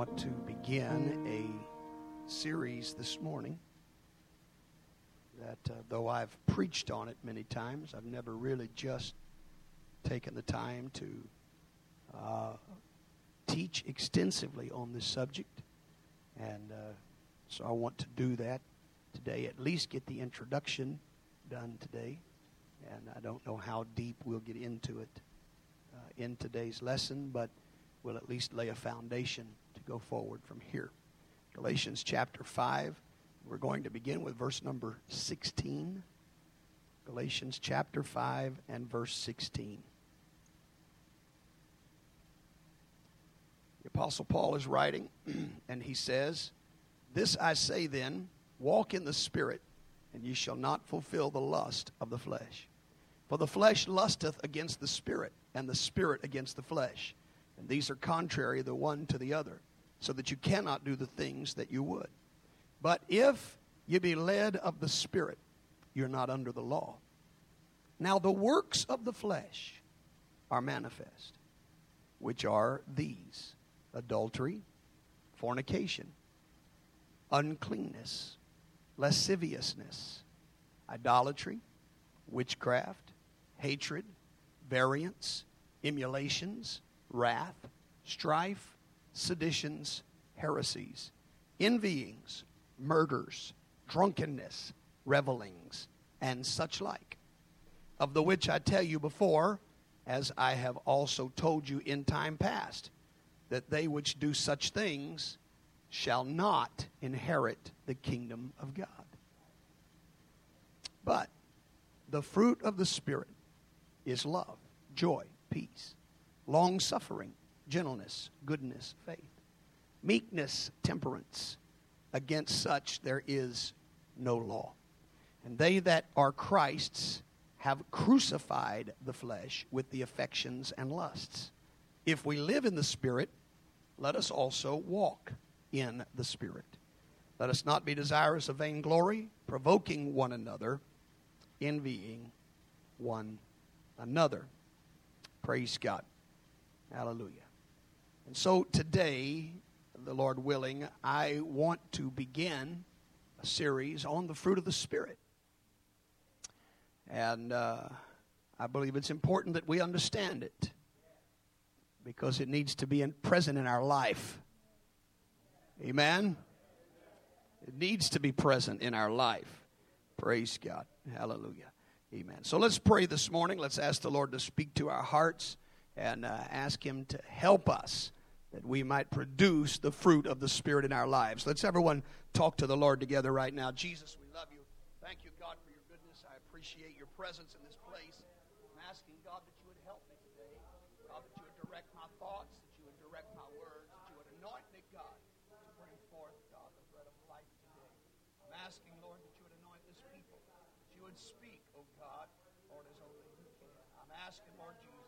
want to begin a series this morning that, uh, though I've preached on it many times, I've never really just taken the time to uh, teach extensively on this subject. And uh, so I want to do that today, at least get the introduction done today. And I don't know how deep we'll get into it uh, in today's lesson, but we'll at least lay a foundation go forward from here. Galatians chapter 5. We're going to begin with verse number 16. Galatians chapter 5 and verse 16. The Apostle Paul is writing, and he says, This I say then, walk in the Spirit, and ye shall not fulfill the lust of the flesh. For the flesh lusteth against the Spirit, and the Spirit against the flesh. And these are contrary the one to the other, so that you cannot do the things that you would. But if you be led of the Spirit, you're not under the law. Now the works of the flesh are manifest, which are these adultery, fornication, uncleanness, lasciviousness, idolatry, witchcraft, hatred, variance, emulations wrath, strife, seditions, heresies, envyings, murders, drunkenness, revelings, and such like, of the which I tell you before, as I have also told you in time past, that they which do such things shall not inherit the kingdom of God. But the fruit of the Spirit is love, joy, peace long suffering, gentleness, goodness, faith, meekness, temperance. Against such there is no law. And they that are Christ's have crucified the flesh with the affections and lusts. If we live in the Spirit, let us also walk in the Spirit. Let us not be desirous of vainglory, provoking one another, envying one another. Praise God. Hallelujah. And so today, the Lord willing, I want to begin a series on the fruit of the Spirit. And uh, I believe it's important that we understand it because it needs to be in, present in our life. Amen? It needs to be present in our life. Praise God. Hallelujah. Amen. So let's pray this morning. Let's ask the Lord to speak to our hearts and uh, ask Him to help us that we might produce the fruit of the Spirit in our lives. Let's everyone talk to the Lord together right now. Jesus, we love you. Thank you, God, for your goodness. I appreciate your presence in this place. I'm asking, God, that you would help me today. God, that you would direct my thoughts, that you would direct my words, that you would anoint me, God, to bring forth, God, the bread of life today. I'm asking, Lord, that you would anoint this people, that you would speak, oh God, Lord, as only you can. I'm asking, Lord Jesus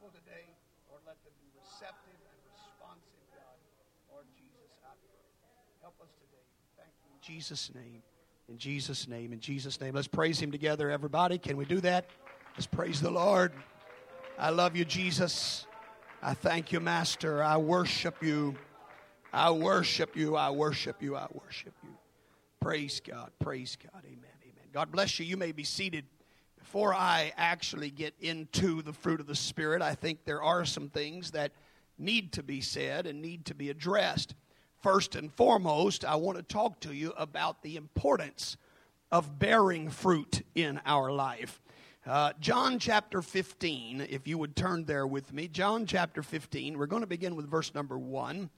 people today, Lord, let them be receptive and responsive, God. Lord Jesus, I pray. Help us today. Thank you. In Jesus' name. In Jesus' name. In Jesus' name. Let's praise Him together, everybody. Can we do that? Let's praise the Lord. I love you, Jesus. I thank you, Master. I worship you. I worship you. I worship you. I worship you. Praise God. Praise God. Amen. Amen. God bless you. You may be seated. Before I actually get into the fruit of the Spirit, I think there are some things that need to be said and need to be addressed. First and foremost, I want to talk to you about the importance of bearing fruit in our life. Uh, John chapter 15, if you would turn there with me. John chapter 15, we're going to begin with verse number 1.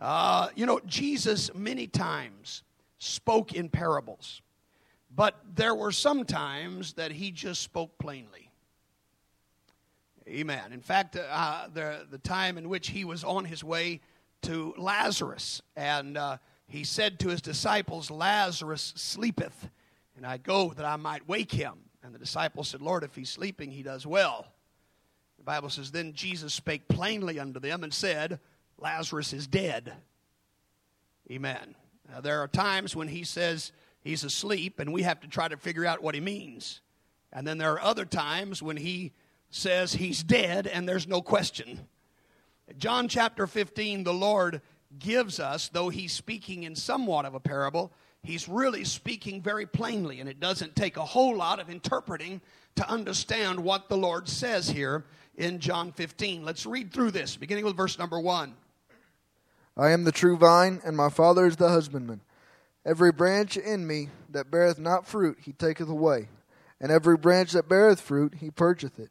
Uh, you know, Jesus many times spoke in parables. But there were some times that he just spoke plainly. Amen. In fact, uh, the, the time in which he was on his way to Lazarus, and uh, he said to his disciples, Lazarus sleepeth, and I go that I might wake him. And the disciples said, Lord, if he's sleeping, he does well. The Bible says, Then Jesus spake plainly unto them and said, Lazarus is dead. Amen. Now, there are times when he says, he's asleep and we have to try to figure out what he means. And then there are other times when he says he's dead and there's no question. John chapter 15, the Lord gives us, though he's speaking in somewhat of a parable, he's really speaking very plainly, and it doesn't take a whole lot of interpreting to understand what the Lord says here in John 15. Let's read through this, beginning with verse number 1. I am the true vine, and my Father is the husbandman. Every branch in me that beareth not fruit, he taketh away. And every branch that beareth fruit, he purgeth it,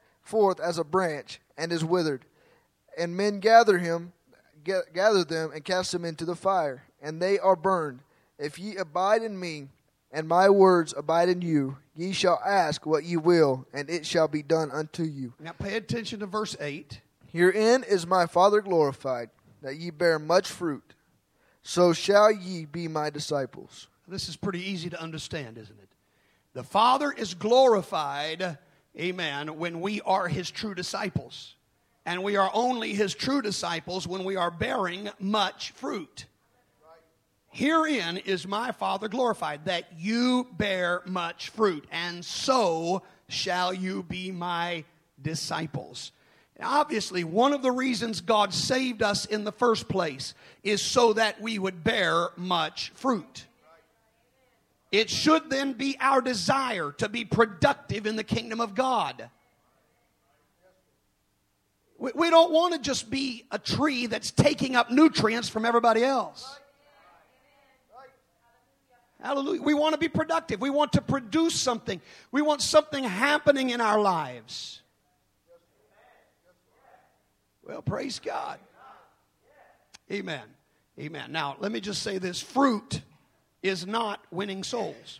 forth as a branch and is withered. And men gather him, gather them, and cast them into the fire, and they are burned. If ye abide in me, and my words abide in you, ye shall ask what ye will, and it shall be done unto you. Now pay attention to verse 8. Herein is my Father glorified, that ye bear much fruit. So shall ye be my disciples. This is pretty easy to understand, isn't it? The Father is glorified, amen, when we are his true disciples. And we are only his true disciples when we are bearing much fruit. Herein is my Father glorified, that you bear much fruit, and so shall you be my disciples. Obviously, one of the reasons God saved us in the first place is so that we would bear much fruit. It should then be our desire to be productive in the kingdom of God. We don't want to just be a tree that's taking up nutrients from everybody else. Hallelujah. We want to be productive. We want to produce something. We want something happening in our lives. Well, praise God. Amen. Amen. Now, let me just say this fruit is not winning souls.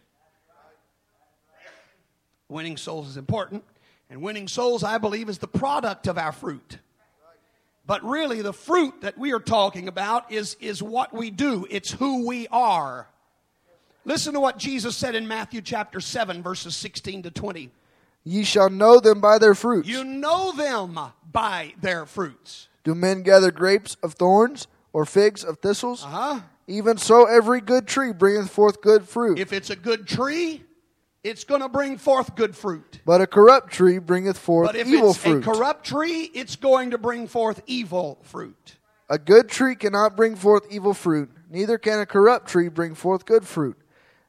Winning souls is important, and winning souls, I believe, is the product of our fruit. But really, the fruit that we are talking about is, is what we do, it's who we are. Listen to what Jesus said in Matthew chapter 7, verses 16 to 20. Ye shall know them by their fruits. You know them by their fruits. Do men gather grapes of thorns or figs of thistles? Uh-huh. Even so, every good tree bringeth forth good fruit. If it's a good tree, it's going to bring forth good fruit. But a corrupt tree bringeth forth evil fruit. but if it's fruit. a corrupt tree, it's going to bring forth evil fruit. A good tree cannot bring forth evil fruit, neither can a corrupt tree bring forth good fruit.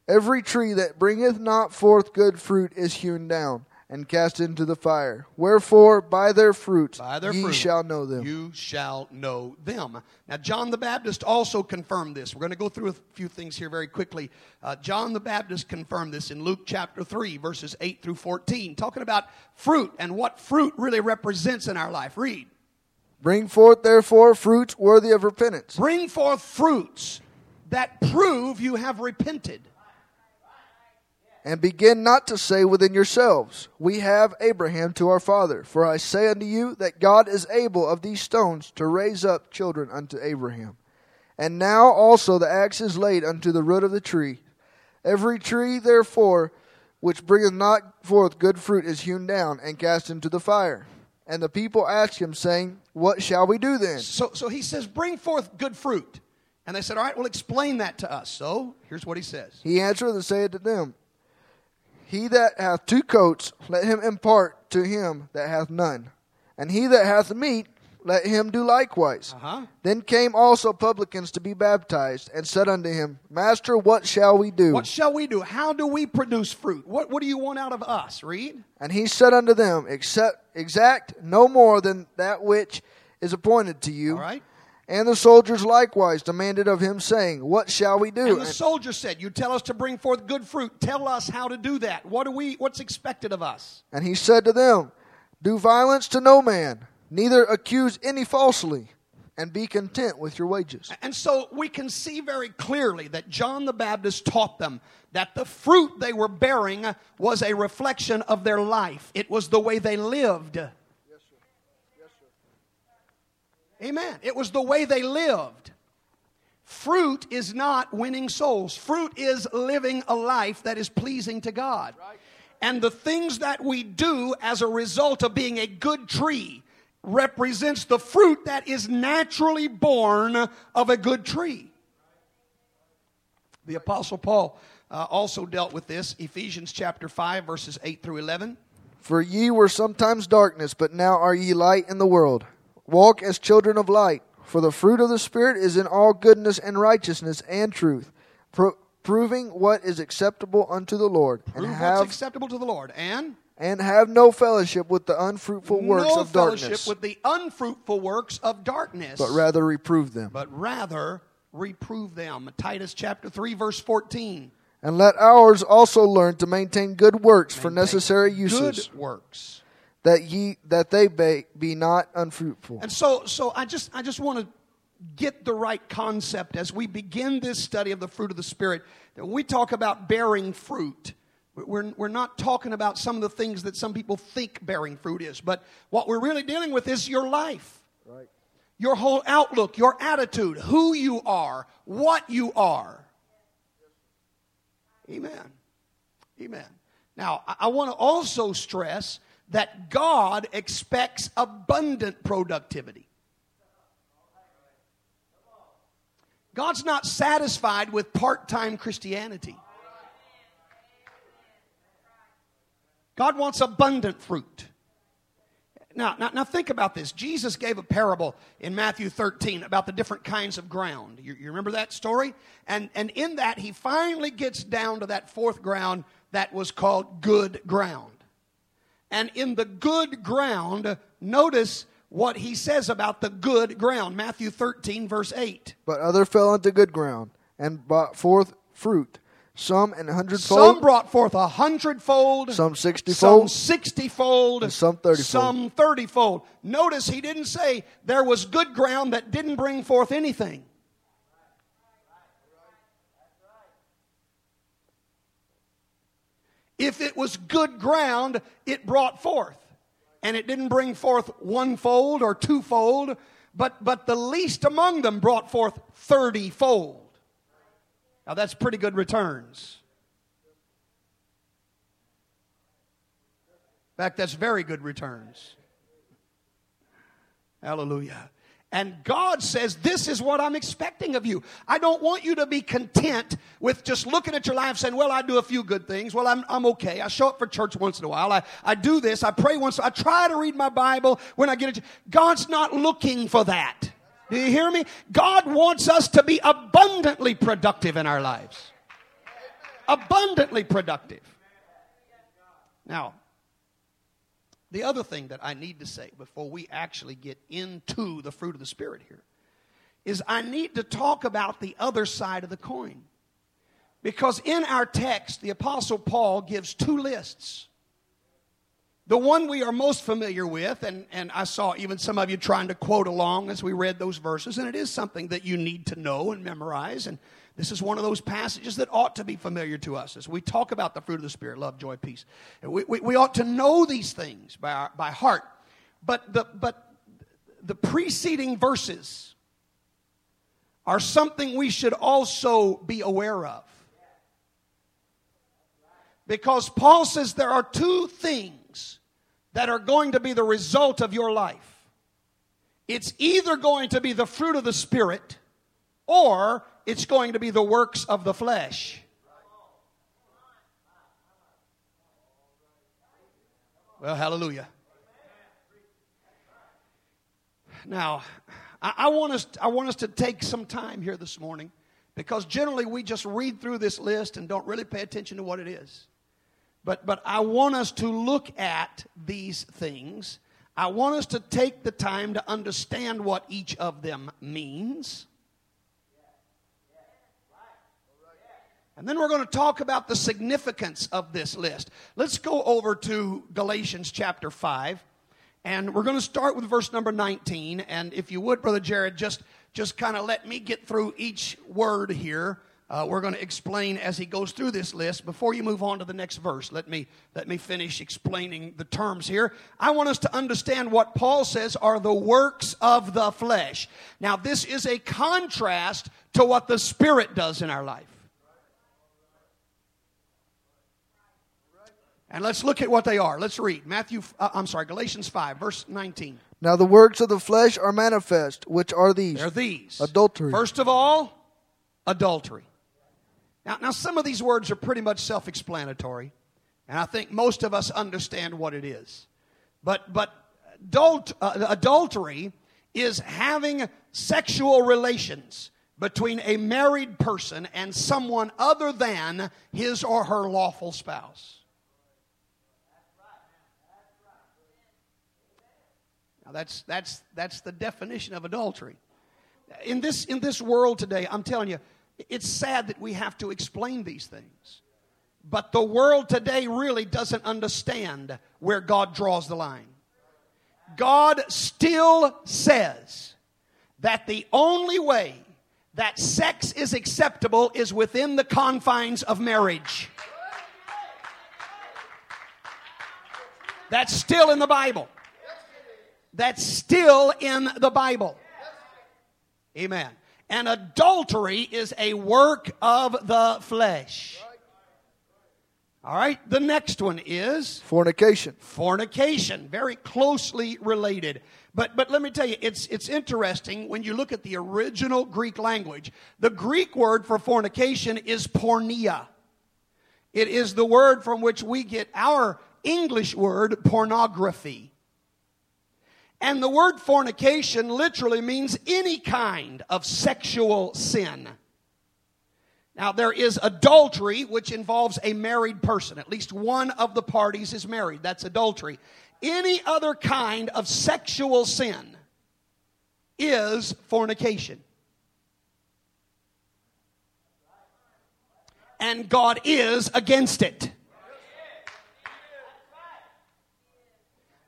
Every tree that bringeth not forth good fruit is hewn down and cast into the fire. Wherefore, by their fruits by their ye fruit, shall know them. You shall know them. Now, John the Baptist also confirmed this. We're going to go through a few things here very quickly. Uh, John the Baptist confirmed this in Luke chapter 3, verses 8 through 14, talking about fruit and what fruit really represents in our life. Read. Bring forth, therefore, fruits worthy of repentance. Bring forth fruits that prove you have repented and begin not to say within yourselves, We have Abraham to our father. For I say unto you that God is able of these stones to raise up children unto Abraham. And now also the axe is laid unto the root of the tree. Every tree, therefore, which bringeth not forth good fruit is hewn down and cast into the fire. And the people asked him, saying, What shall we do then? So, so he says, Bring forth good fruit. And they said, All right, well, explain that to us. So here's what he says He answered and said to them, he that hath two coats, let him impart to him that hath none. And he that hath meat, let him do likewise. Uh-huh. Then came also publicans to be baptized, and said unto him, Master, what shall we do? What shall we do? How do we produce fruit? What, what do you want out of us? Read. And he said unto them, Except, Exact no more than that which is appointed to you. All right. And the soldiers likewise demanded of him, saying, What shall we do? And the soldier said, You tell us to bring forth good fruit. Tell us how to do that. What do we what's expected of us? And he said to them, Do violence to no man, neither accuse any falsely, and be content with your wages. And so we can see very clearly that John the Baptist taught them that the fruit they were bearing was a reflection of their life. It was the way they lived. Amen. It was the way they lived. Fruit is not winning souls. Fruit is living a life that is pleasing to God. And the things that we do as a result of being a good tree represents the fruit that is naturally born of a good tree. The Apostle Paul uh, also dealt with this, Ephesians chapter 5, verses 8 through 11. For ye were sometimes darkness, but now are ye light in the world. Walk as children of light, for the fruit of the Spirit is in all goodness and righteousness and truth, pro- proving what is acceptable unto the Lord, Prove and what's have acceptable to the Lord. And and have no fellowship with the unfruitful works no of fellowship darkness, with the unfruitful works of darkness, but rather reprove them. but rather reprove them. Titus chapter 3, verse 14. And let ours also learn to maintain good works for necessary uses, Good works. That ye that they be, be not unfruitful. And so, so I just, I just want to get the right concept as we begin this study of the fruit of the Spirit. That when we talk about bearing fruit, we're, we're not talking about some of the things that some people think bearing fruit is, but what we're really dealing with is your life. Right. Your whole outlook, your attitude, who you are, what you are. Amen. Amen. Now, I, I want to also stress that God expects abundant productivity. God's not satisfied with part time Christianity. God wants abundant fruit. Now, now, now, think about this. Jesus gave a parable in Matthew 13 about the different kinds of ground. You, you remember that story? And, and in that, he finally gets down to that fourth ground that was called good ground. And in the good ground, notice what he says about the good ground. Matthew 13, verse 8. But other fell into good ground, and brought forth fruit, some an hundredfold. Some brought forth a hundredfold, some sixtyfold. some sixtyfold, sixtyfold, And some thirtyfold. some thirtyfold. Notice he didn't say there was good ground that didn't bring forth anything. If it was good ground, it brought forth. And it didn't bring forth one fold or twofold, but, but the least among them brought forth thirtyfold. Now that's pretty good returns. In fact, that's very good returns. Hallelujah. And God says, This is what I'm expecting of you. I don't want you to be content with just looking at your life saying, Well, I do a few good things. Well, I'm, I'm okay. I show up for church once in a while. I, I do this. I pray once. I try to read my Bible when I get it. God's not looking for that. Do you hear me? God wants us to be abundantly productive in our lives. Abundantly productive. Now, the other thing that I need to say before we actually get into the fruit of the Spirit here is I need to talk about the other side of the coin. Because in our text, the Apostle Paul gives two lists. The one we are most familiar with, and, and I saw even some of you trying to quote along as we read those verses, and it is something that you need to know and memorize. And this is one of those passages that ought to be familiar to us as we talk about the fruit of the Spirit love, joy, peace. We, we, we ought to know these things by, our, by heart. But the, but the preceding verses are something we should also be aware of. Because Paul says there are two things that are going to be the result of your life. It's either going to be the fruit of the Spirit or it's going to be the works of the flesh. Well, hallelujah. Now, I, I, want us, I want us to take some time here this morning because generally we just read through this list and don't really pay attention to what it is. But, but I want us to look at these things. I want us to take the time to understand what each of them means. And then we're going to talk about the significance of this list. Let's go over to Galatians chapter 5. And we're going to start with verse number 19. And if you would, Brother Jared, just, just kind of let me get through each word here Uh, we're going to explain as he goes through this list. Before you move on to the next verse, let me let me finish explaining the terms here. I want us to understand what Paul says are the works of the flesh. Now, this is a contrast to what the Spirit does in our life. And let's look at what they are. Let's read Matthew. Uh, I'm sorry, Galatians five, verse 19. Now the works of the flesh are manifest, which are these They're these adultery, First of all, adultery. Now, now some of these words are pretty much self-explanatory, and I think most of us understand what it is. But but adult, uh, adultery is having sexual relations between a married person and someone other than his or her lawful spouse. That's that's that's the definition of adultery. In this in this world today, I'm telling you, it's sad that we have to explain these things. But the world today really doesn't understand where God draws the line. God still says that the only way that sex is acceptable is within the confines of marriage. That's still in the Bible. That's still in the Bible. Amen. And adultery is a work of the flesh. All right, the next one is fornication. fornication, very closely related. But but let me tell you, it's it's interesting when you look at the original Greek language. The Greek word for fornication is porneia. It is the word from which we get our English word pornography. And the word fornication literally means any kind of sexual sin. Now, there is adultery, which involves a married person. At least one of the parties is married. That's adultery. Any other kind of sexual sin is fornication. And God is against it.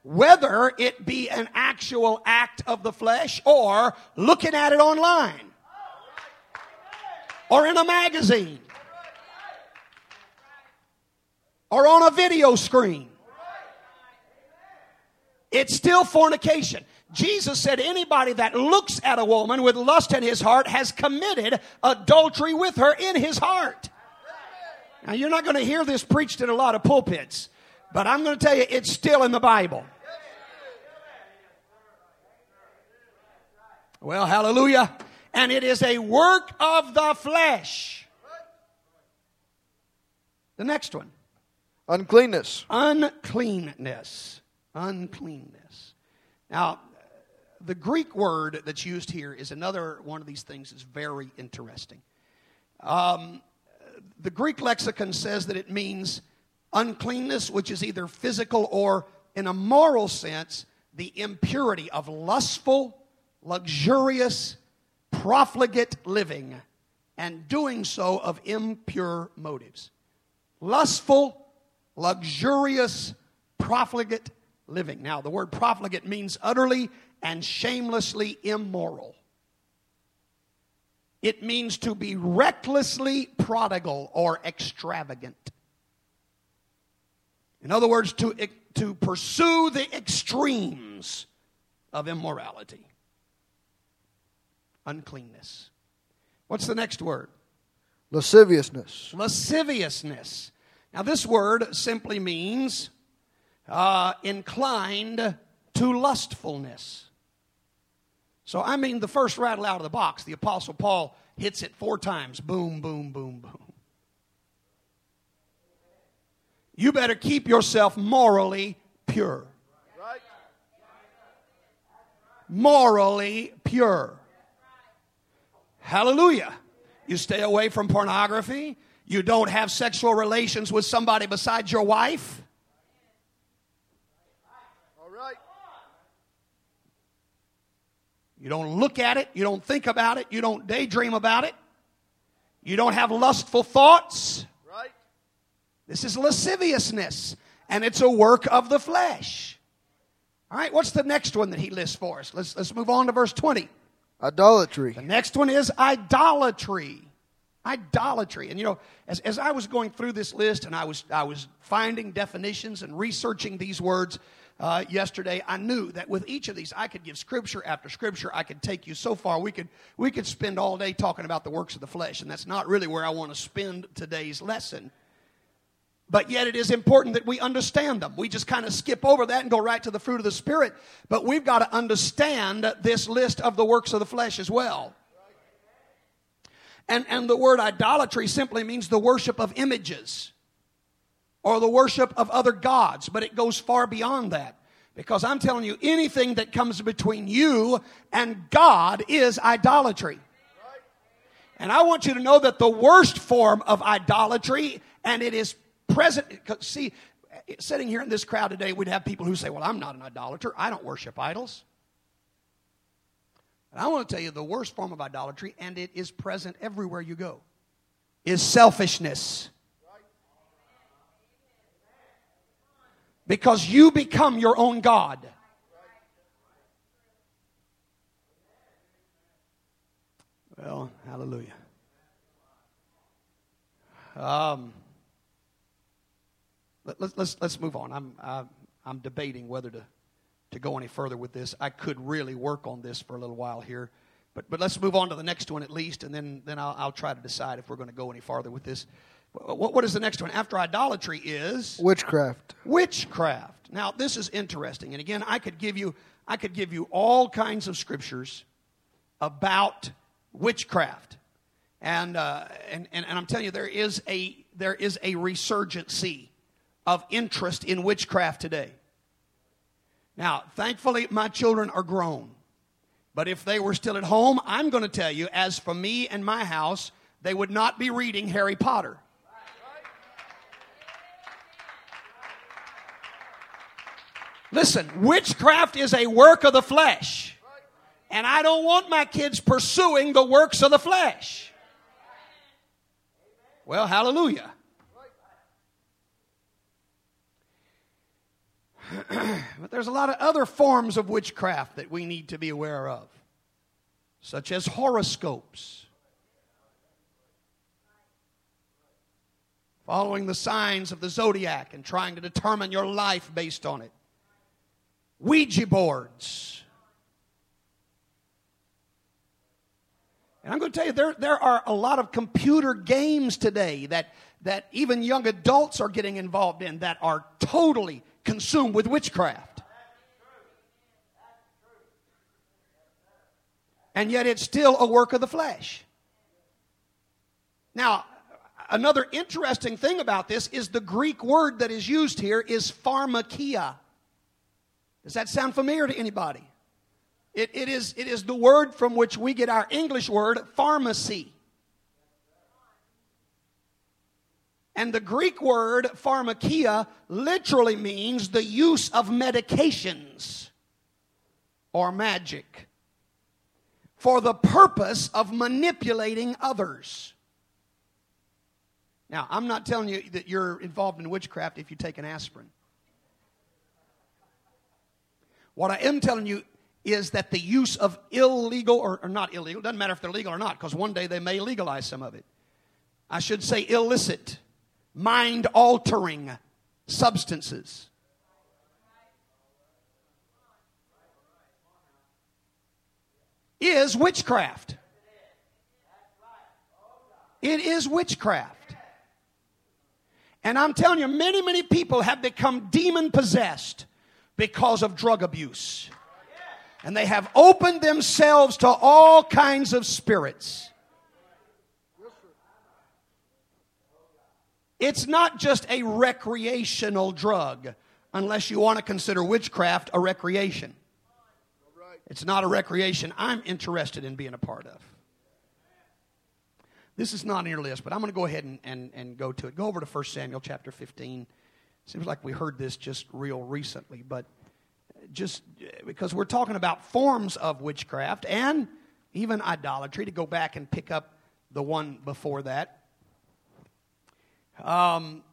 Whether it be an actual act of the flesh or looking at it online or in a magazine or on a video screen. It's still fornication. Jesus said anybody that looks at a woman with lust in his heart has committed adultery with her in his heart. Now, you're not going to hear this preached in a lot of pulpits, but I'm going to tell you it's still in the Bible. Well, hallelujah and it is a work of the flesh. The next one Uncleanness. uncleanness. Uncleanness. Now, the Greek word that's used here is another one of these things that's very interesting. Um, the Greek lexicon says that it means uncleanness, which is either physical or, in a moral sense, the impurity of lustful, luxurious, profligate living and doing so of impure motives. Lustful, luxurious, profligate living. Now, the word profligate means utterly and shamelessly immoral. It means to be recklessly prodigal or extravagant. In other words, to, to pursue the extremes of immorality uncleanness. What's the next word? Lasciviousness. Lasciviousness. Now, this word simply means uh, inclined to lustfulness. So, I mean, the first rattle out of the box, the Apostle Paul hits it four times boom, boom, boom, boom. You better keep yourself morally pure. Right. Morally pure. Hallelujah. You stay away from pornography. You don't have sexual relations with somebody besides your wife. All right. You don't look at it. You don't think about it. You don't daydream about it. You don't have lustful thoughts. Right. This is lasciviousness, and it's a work of the flesh. All right, what's the next one that he lists for us? Let's, let's move on to verse 20. Idolatry. The next one is idolatry. Idolatry. And you know, as, as I was going through this list and I was, I was finding definitions and researching these words uh, yesterday, I knew that with each of these, I could give scripture after scripture. I could take you so far. We could, we could spend all day talking about the works of the flesh, and that's not really where I want to spend today's lesson. But yet, it is important that we understand them. We just kind of skip over that and go right to the fruit of the Spirit. But we've got to understand this list of the works of the flesh as well. And, and the word idolatry simply means the worship of images or the worship of other gods, but it goes far beyond that. Because I'm telling you, anything that comes between you and God is idolatry. And I want you to know that the worst form of idolatry, and it is present, see, sitting here in this crowd today, we'd have people who say, Well, I'm not an idolater. I don't worship idols. And I want to tell you the worst form of idolatry, and it is present everywhere you go, is selfishness. Because you become your own God. Well, hallelujah. Um, let, us let's, let's move on. I'm, I, am i am debating whether to to go any further with this. I could really work on this for a little while here. But, but let's move on to the next one at least, and then, then I'll, I'll try to decide if we're going to go any farther with this. What, what is the next one? After idolatry is witchcraft. Witchcraft. Now, this is interesting. And again, I could give you, I could give you all kinds of scriptures about witchcraft. And, uh, and, and, and I'm telling you, there is a, there is a resurgency of interest in witchcraft today. Now, thankfully, my children are grown. But if they were still at home, I'm going to tell you, as for me and my house, they would not be reading Harry Potter. Listen, witchcraft is a work of the flesh. And I don't want my kids pursuing the works of the flesh. Well, hallelujah. but there's a lot of other forms of witchcraft that we need to be aware of, such as horoscopes. Following the signs of the zodiac and trying to determine your life based on it. Ouija boards. And I'm going to tell you, there, there are a lot of computer games today that, that even young adults are getting involved in that are totally consumed with witchcraft. And yet it's still a work of the flesh. Now, another interesting thing about this is the Greek word that is used here is pharmakia. Does that sound familiar to anybody? It, it, is, it is the word from which we get our English word pharmacy. And the Greek word pharmakia literally means the use of medications or magic for the purpose of manipulating others. Now, I'm not telling you that you're involved in witchcraft if you take an aspirin. What I am telling you is that the use of illegal or, or not illegal, doesn't matter if they're legal or not, because one day they may legalize some of it. I should say illicit mind altering substances. Is witchcraft. It is witchcraft. And I'm telling you, many, many people have become demon possessed because of drug abuse. And they have opened themselves to all kinds of spirits. It's not just a recreational drug, unless you want to consider witchcraft a recreation. It's not a recreation I'm interested in being a part of. This is not in your list, but I'm going to go ahead and, and, and go to it. Go over to 1 Samuel chapter 15. Seems like we heard this just real recently, but just because we're talking about forms of witchcraft and even idolatry, to go back and pick up the one before that. Um,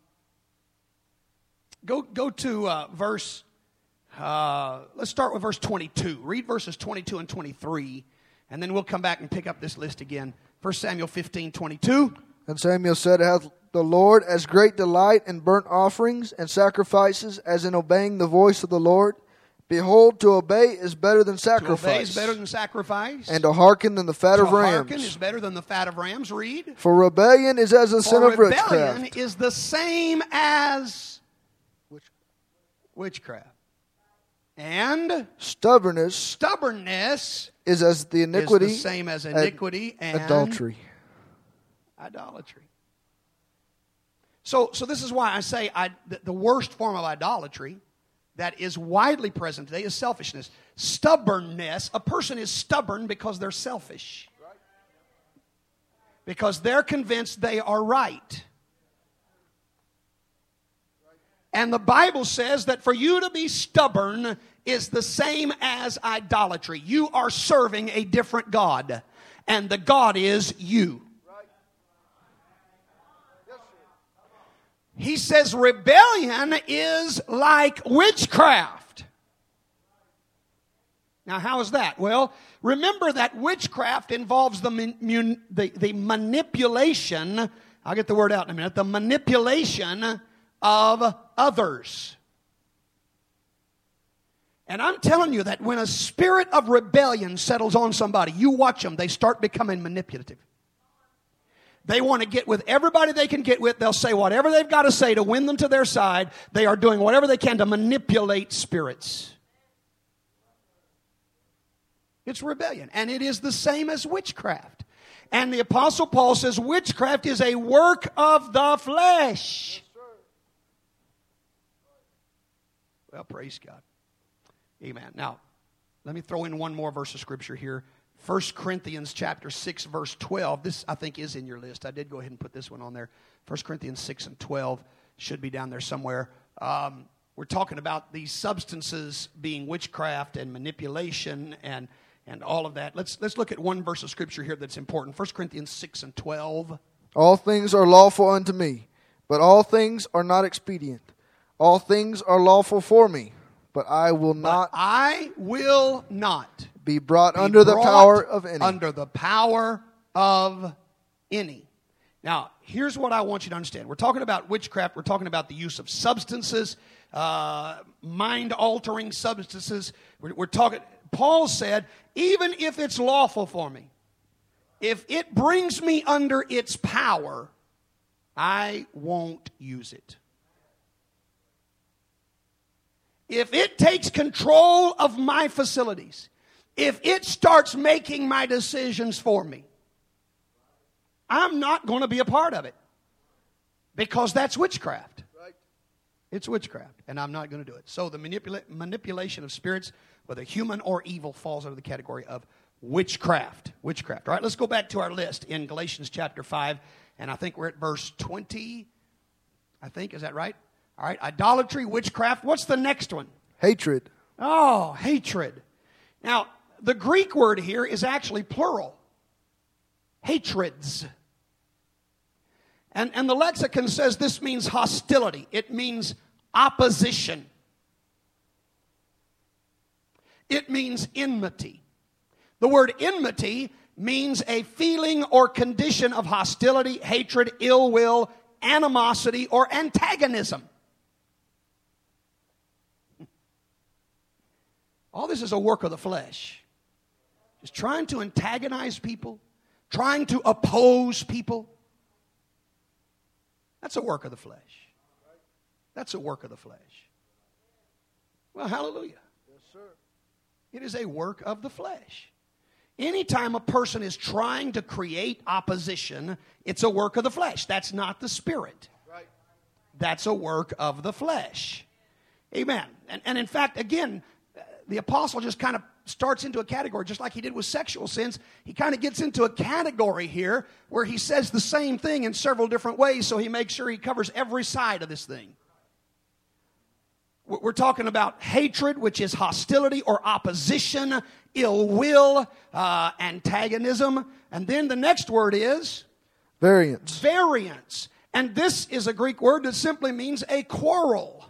go, go to uh, verse, uh, let's start with verse 22. Read verses 22 and 23, And then we'll come back and pick up this list again. 1 Samuel 15 22. And Samuel said, Hath the Lord as great delight in burnt offerings and sacrifices as in obeying the voice of the Lord? Behold, to obey is better than sacrifice. To obey is better than sacrifice. and to hearken than the fat to of hearken rams. is better than the fat of rams. Read. For rebellion is as the sin For of rebellion witchcraft. is the same as Witch- witchcraft. And Stubbornness stubbornness is as the iniquity. is the same as iniquity and adultery. idolatry. So, so this is why I say I, the worst form of idolatry that is widely present today is selfishness. Stubbornness. A person is stubborn because they're selfish. Because they're convinced they are right. And the Bible says that for you to be stubborn is the same as idolatry. You are serving a different God, and the God is you. He says rebellion is like witchcraft. Now, how is that? Well, remember that witchcraft involves the, mun- the, the manipulation, I'll get the word out in a minute, the manipulation of others. And I'm telling you that when a spirit of rebellion settles on somebody, you watch them, they start becoming manipulative. They want to get with everybody they can get with. They'll say whatever they've got to say to win them to their side. They are doing whatever they can to manipulate spirits. It's rebellion. And it is the same as witchcraft. And the Apostle Paul says witchcraft is a work of the flesh. Well, praise God. Amen. Now, let me throw in one more verse of scripture here. 1 Corinthians chapter 6 verse 12. This I think is in your list. I did go ahead and put this one on there. 1 Corinthians 6 and 12 should be down there somewhere. Um, we're talking about these substances being witchcraft and manipulation and and all of that. Let's let's look at one verse of scripture here that's important. 1 Corinthians 6 and 12. All things are lawful unto me, but all things are not expedient. All things are lawful for me, but I will But not I will not be brought be under the power of any. Under the power of any. Now, here's what I want you to understand. We're talking about witchcraft. We're talking about the use of substances, uh, mind altering substances. We're, we're talking, Paul said, even if it's lawful for me, if it brings me under its power, I won't use it. If it takes control of my facilities, if it starts making my decisions for me, I'm not going to be a part of it because that's witchcraft. It's witchcraft, and I'm not going to do it. So the manipula- manipulation of spirits, whether human or evil, falls under the category of witchcraft. Witchcraft. All right, let's go back to our list in Galatians chapter 5, and I think we're at verse 20. I think, is that right? All right, idolatry, witchcraft. What's the next one? Hatred. Oh, hatred. Now, the Greek word here is actually plural hatreds. And, and the lexicon says this means hostility, it means opposition, it means enmity. The word enmity means a feeling or condition of hostility, hatred, ill will, animosity, or antagonism. All this is a work of the flesh. Just trying to antagonize people, trying to oppose people. That's a work of the flesh. That's a work of the flesh. Well, hallelujah. Yes, sir. It is a work of the flesh. Anytime a person is trying to create opposition, it's a work of the flesh. That's not the spirit. Right. That's a work of the flesh. Amen. And, and in fact, again, the apostle just kind of starts into a category, just like he did with sexual sins. He kind of gets into a category here where he says the same thing in several different ways, so he makes sure he covers every side of this thing. We're talking about hatred, which is hostility or opposition, ill will, uh, antagonism. And then the next word is Variance. variance. And this is a Greek word that simply means a quarrel,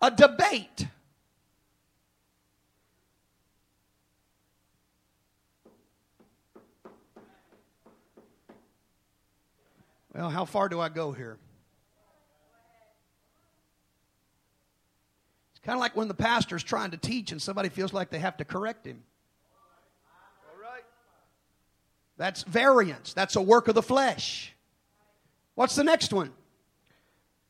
a debate. Well, how far do I go here? It's kind of like when the pastor's trying to teach and somebody feels like they have to correct him. All right. That's variance. That's a work of the flesh. What's the next one?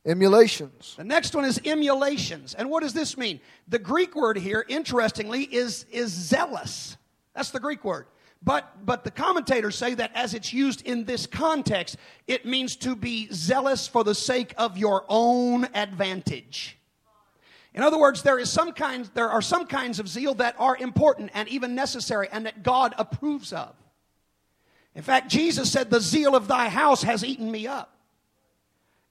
Emulations. The next one is emulations. And what does this mean? The Greek word here, interestingly, is, is zealous. That's the Greek word. But, but the commentators say that as it's used in this context, it means to be zealous for the sake of your own advantage. In other words, there is some kinds, there are some kinds of zeal that are important and even necessary and that God approves of. In fact, Jesus said, The zeal of thy house has eaten me up.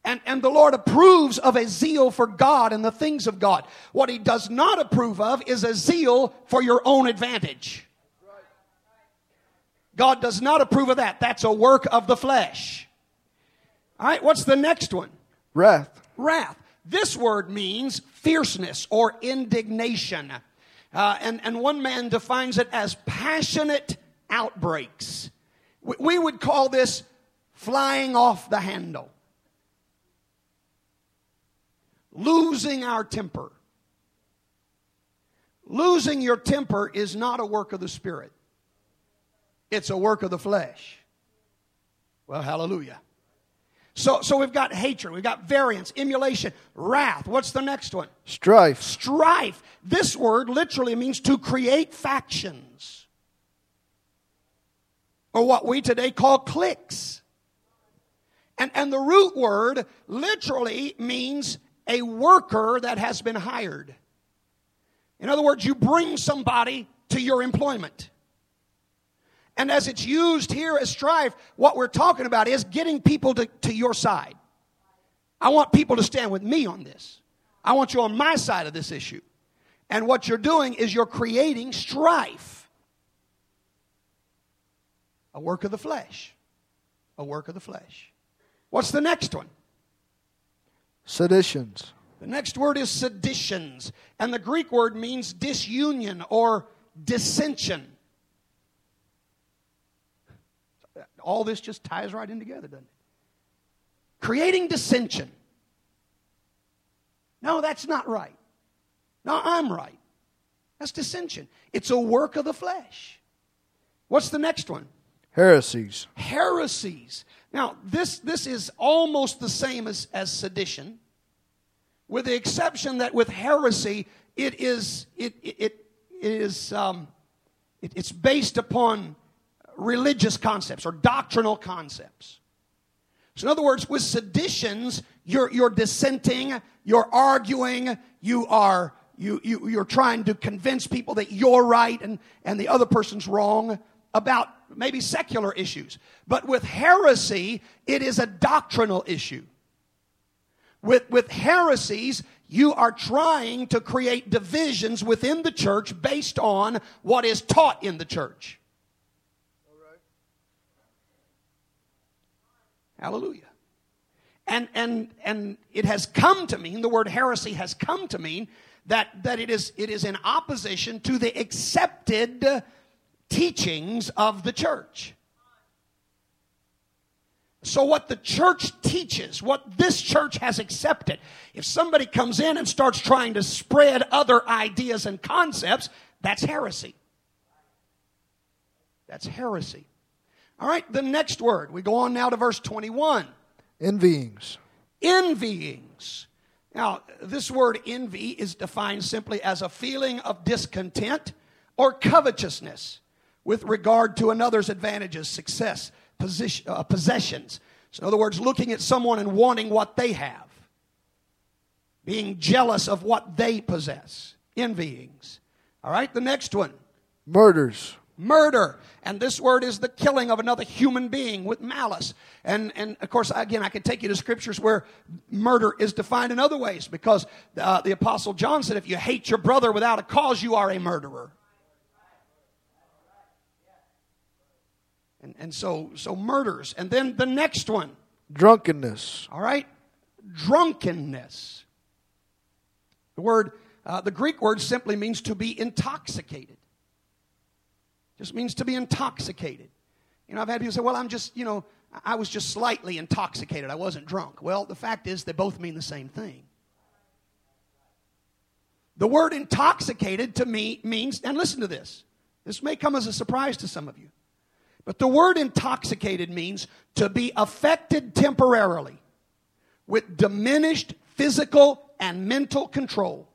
And, and the Lord approves of a zeal for God and the things of God. What he does not approve of is a zeal for your own advantage. God does not approve of that. That's a work of the flesh. All right, what's the next one? Wrath. Wrath. This word means fierceness or indignation. Uh, and, and one man defines it as passionate outbreaks. We, we would call this flying off the handle, losing our temper. Losing your temper is not a work of the Spirit. It's a work of the flesh. Well, hallelujah. So, so we've got hatred, we've got variance, emulation, wrath. What's the next one? Strife. Strife. This word literally means to create factions, or what we today call cliques. And, and the root word literally means a worker that has been hired. In other words, you bring somebody to your employment. And as it's used here as strife, what we're talking about is getting people to, to your side. I want people to stand with me on this. I want you on my side of this issue. And what you're doing is you're creating strife. A work of the flesh. A work of the flesh. What's the next one? Seditions. The next word is seditions. And the Greek word means disunion or dissension. All this just ties right in together, doesn't it? Creating dissension. No, that's not right. No, I'm right. That's dissension. It's a work of the flesh. What's the next one? Heresies. Heresies. Now, this, this is almost the same as, as sedition, with the exception that with heresy, it is, it, it, it is um, it, it's based upon religious concepts or doctrinal concepts. So, in other words, with seditions, you're, you're dissenting, you're arguing, you are you, you, you're trying to convince people that you're right and, and the other person's wrong about maybe secular issues. But with heresy, it is a doctrinal issue. With, with heresies, you are trying to create divisions within the church based on what is taught in the church. Hallelujah. And, and, and it has come to mean, the word heresy has come to mean that, that it, is, it is in opposition to the accepted teachings of the church. So, what the church teaches, what this church has accepted, if somebody comes in and starts trying to spread other ideas and concepts, that's heresy. That's heresy. All right, the next word. We go on now to verse 21. Envyings. Envyings. Now, this word envy is defined simply as a feeling of discontent or covetousness with regard to another's advantages, success, position, uh, possessions. So, in other words, looking at someone and wanting what they have, being jealous of what they possess. Envyings. All right, the next one. Murders murder. And this word is the killing of another human being with malice. And, and of course, again, I can take you to scriptures where murder is defined in other ways because uh, the Apostle John said, if you hate your brother without a cause, you are a murderer. And, and so, so murders. And then the next one drunkenness. All right? Drunkenness. The word, uh, the Greek word simply means to be intoxicated just means to be intoxicated. You know, I've had people say, well, I'm just, you know, I was just slightly intoxicated. I wasn't drunk. Well, the fact is, they both mean the same thing. The word intoxicated to me means, and listen to this, this may come as a surprise to some of you, but the word intoxicated means to be affected temporarily with diminished physical and mental control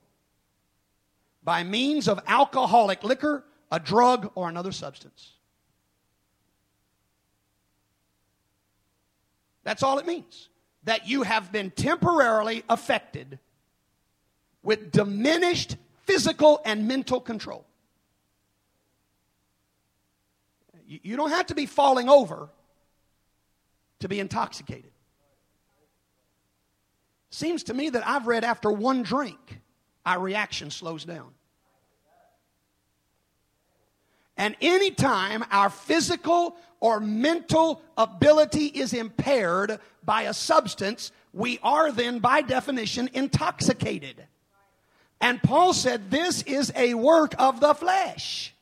by means of alcoholic liquor, a drug, or another substance. That's all it means. That you have been temporarily affected with diminished physical and mental control. You don't have to be falling over to be intoxicated. Seems to me that I've read after one drink, our reaction slows down. And anytime our physical or mental ability is impaired by a substance, we are then, by definition, intoxicated. And Paul said, This is a work of the flesh.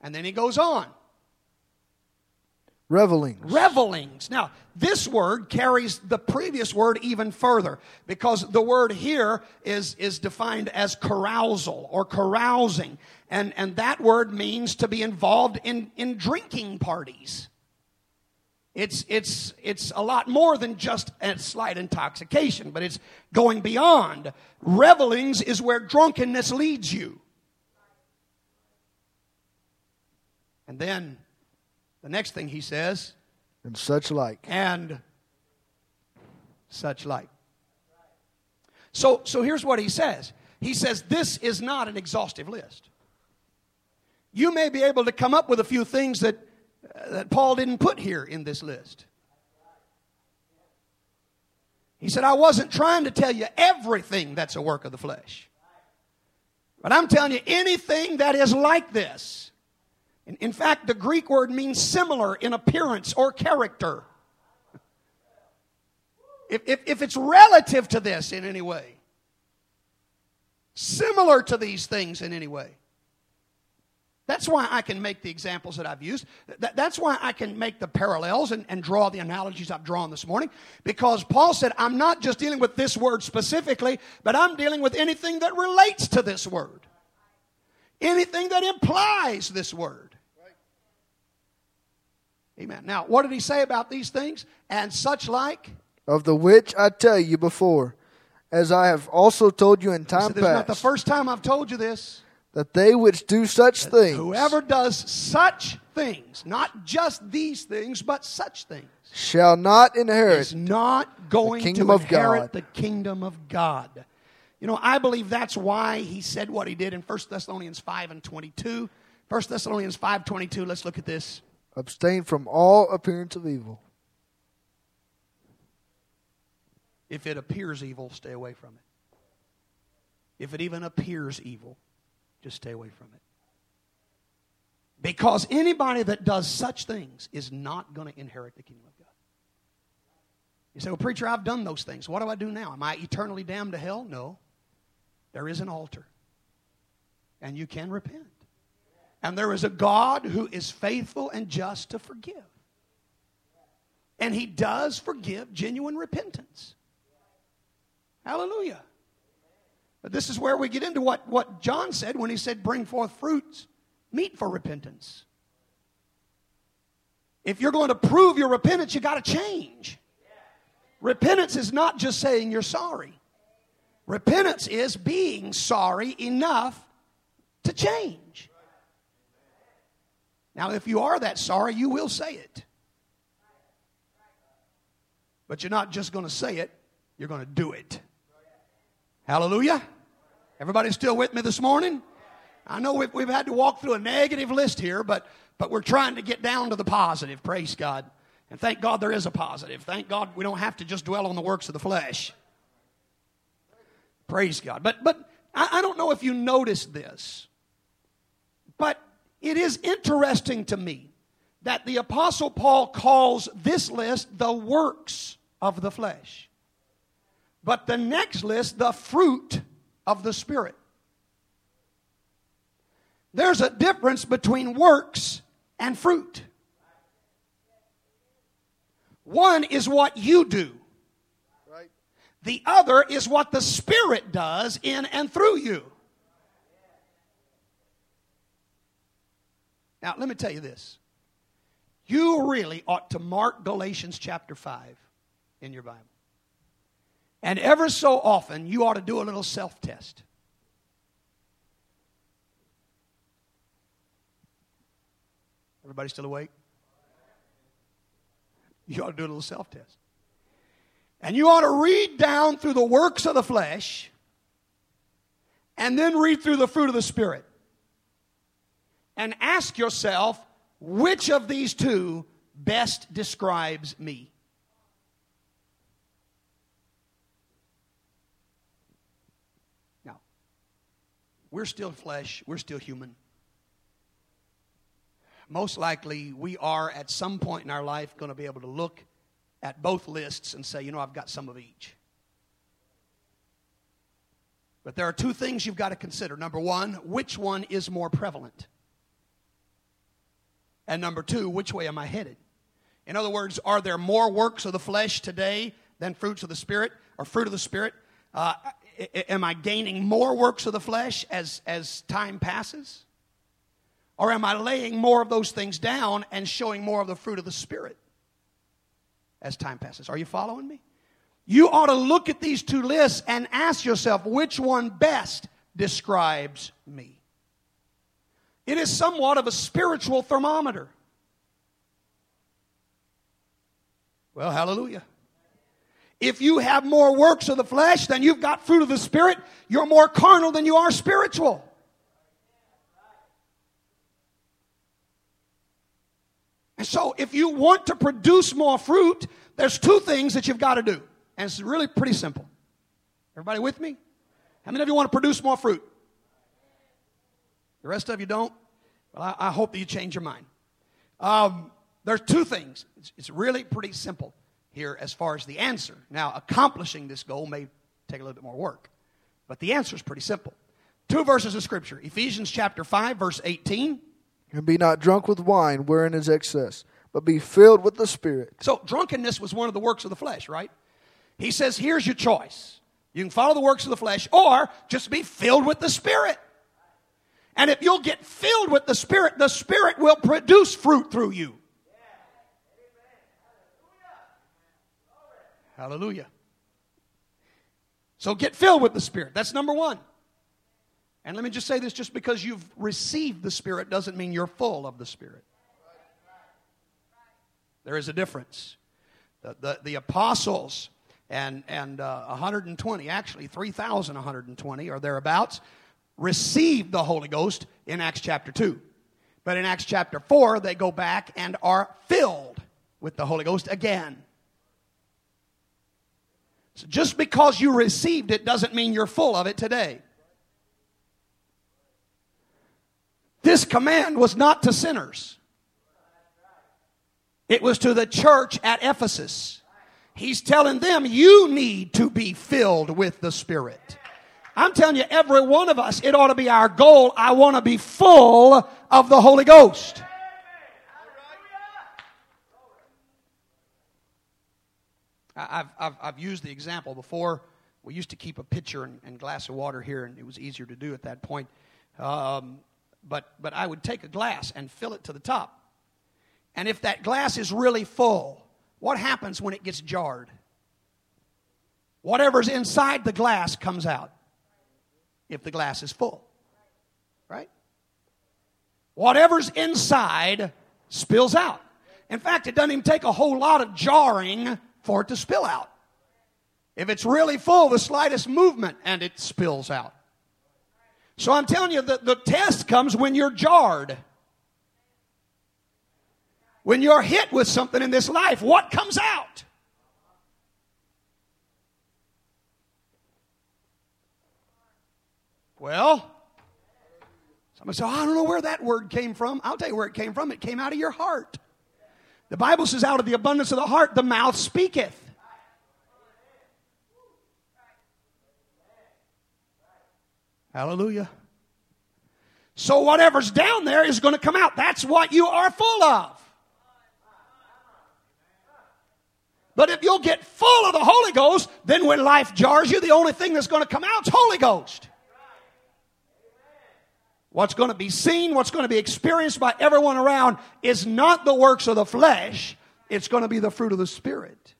And then he goes on. Revelings. Revelings. Now, this word carries the previous word even further because the word here is, is defined as carousal or carousing. And, and that word means to be involved in, in drinking parties. It's, it's, it's a lot more than just a slight intoxication, but it's going beyond. Revelings is where drunkenness leads you. And then the next thing he says, and such like. And such like. So, so here's what he says. He says this is not an exhaustive list. You may be able to come up with a few things that, uh, that Paul didn't put here in this list. He said, I wasn't trying to tell you everything that's a work of the flesh. But I'm telling you, anything that is like this in, fact, the Greek word means similar in appearance or character. If, if, if it's relative to this in any way, similar to these things in any way. That's why I can make the examples that I've used. That, that's why I can make the parallels and, and draw the analogies I've drawn this morning. Because Paul said, I'm not just dealing with this word specifically, but I'm dealing with anything that relates to this word, anything that implies this word. Amen. Now, what did he say about these things? And such like? Of the which I tell you before, as I have also told you in time past. not the first time I've told you this. That they which do such things. Whoever does such things, not just these things, but such things. Shall not inherit. Is not going to inherit the kingdom of God. You know, I believe that's why he said what he did in 1 Thessalonians 5 and 22. 1 Thessalonians 5 22, let's look at this. Abstain from all appearance of evil. If it appears evil, stay away from it. If it even appears evil, just stay away from it. Because anybody that does such things is not going to inherit the kingdom of God. You say, Well, preacher, I've done those things. What do I do now? Am I eternally damned to hell? No. There is an altar. And you can repent. And there is a God who is faithful and just to forgive. And he does forgive genuine repentance. Hallelujah. But this is where we get into what, what John said when he said, Bring forth fruits, meet for repentance. If you're going to prove your repentance, you got to change. Repentance is not just saying you're sorry, repentance is being sorry enough to change. Now, if you are that sorry, you will say it. But you're not just going to say it, you're going to do it. Hallelujah. Everybody still with me this morning? I know we've, we've had to walk through a negative list here, but, but we're trying to get down to the positive. Praise God. And thank God there is a positive. Thank God we don't have to just dwell on the works of the flesh. Praise God. But, but I, I don't know if you noticed this, but it is interesting to me that the Apostle Paul calls this list the works of the flesh, but the next list, the fruit of the Spirit. There's a difference between works and fruit. One is what you do. The other is what the Spirit does in and through you. Now, let me tell you this. You really ought to mark Galatians chapter 5 in your Bible. And ever so often, you ought to do a little self test. Everybody still awake? You ought to do a little self test. And you ought to read down through the works of the flesh and then read through the fruit of the Spirit. And ask yourself which of these two best describes me? Now, we're still flesh, we're still human most likely we are at some point in our life going to be able to look at both lists and say, you know, I've got some of each. But there are two things you've got to consider. Number one, which one is more prevalent? And number two, which way am I headed? In other words, are there more works of the flesh today than fruits of the Spirit or fruit of the Spirit? Uh, am I gaining more works of the flesh as, as time passes? Or am I laying more of those things down and showing more of the fruit of the Spirit as time passes? Are you following me? You ought to look at these two lists and ask yourself which one best describes me. It is somewhat of a spiritual thermometer. Well, hallelujah. If you have more works of the flesh than you've got fruit of the Spirit, you're more carnal than you are spiritual. And so, if you want to produce more fruit, there's two things that you've got to do. And it's really pretty simple. Everybody with me? How many of you want to produce more fruit? The rest of you don't? Well, I, I hope that you change your mind. Um, there's two things. It's, it's really pretty simple here as far as the answer. Now, accomplishing this goal may take a little bit more work, but the answer is pretty simple. Two verses of Scripture Ephesians chapter 5, verse 18. And be not drunk with wine, wherein is excess, but be filled with the Spirit. So, drunkenness was one of the works of the flesh, right? He says, here's your choice. You can follow the works of the flesh or just be filled with the Spirit. And if you'll get filled with the Spirit, the Spirit will produce fruit through you. Hallelujah. So get filled with the Spirit. That's number one. And let me just say this just because you've received the Spirit doesn't mean you're full of the Spirit. There is a difference. The, the, the apostles and, and uh, 120, actually 3,120 or thereabouts, received the Holy Ghost in Acts chapter 2. But in Acts chapter 4, they go back and are filled with the Holy Ghost again. So just because you received it doesn't mean you're full of it today. This command was not to sinners. It was to the church at Ephesus. He's telling them, you need to be filled with the Spirit. I'm telling you, every one of us, it ought to be our goal. I want to be full of the Holy Ghost. I've, I've, I've used the example before. We used to keep a pitcher and, and glass of water here, and it was easier to do at that point. Um, but, but I would take a glass and fill it to the top. And if that glass is really full, what happens when it gets jarred? Whatever's inside the glass comes out if the glass is full. Right? Whatever's inside spills out. In fact, it doesn't even take a whole lot of jarring for it to spill out. If it's really full, the slightest movement and it spills out. So I'm telling you, that the test comes when you're jarred. When you're hit with something in this life, what comes out? Well, somebody say, oh, I don't know where that word came from. I'll tell you where it came from. It came out of your heart. The Bible says, out of the abundance of the heart, the mouth speaketh. Hallelujah. So whatever's down there is going to come out. That's what you are full of. But if you'll get full of the Holy Ghost, then when life jars you, the only thing that's going to come out is Holy Ghost. What's going to be seen, what's going to be experienced by everyone around is not the works of the flesh, it's going to be the fruit of the Spirit.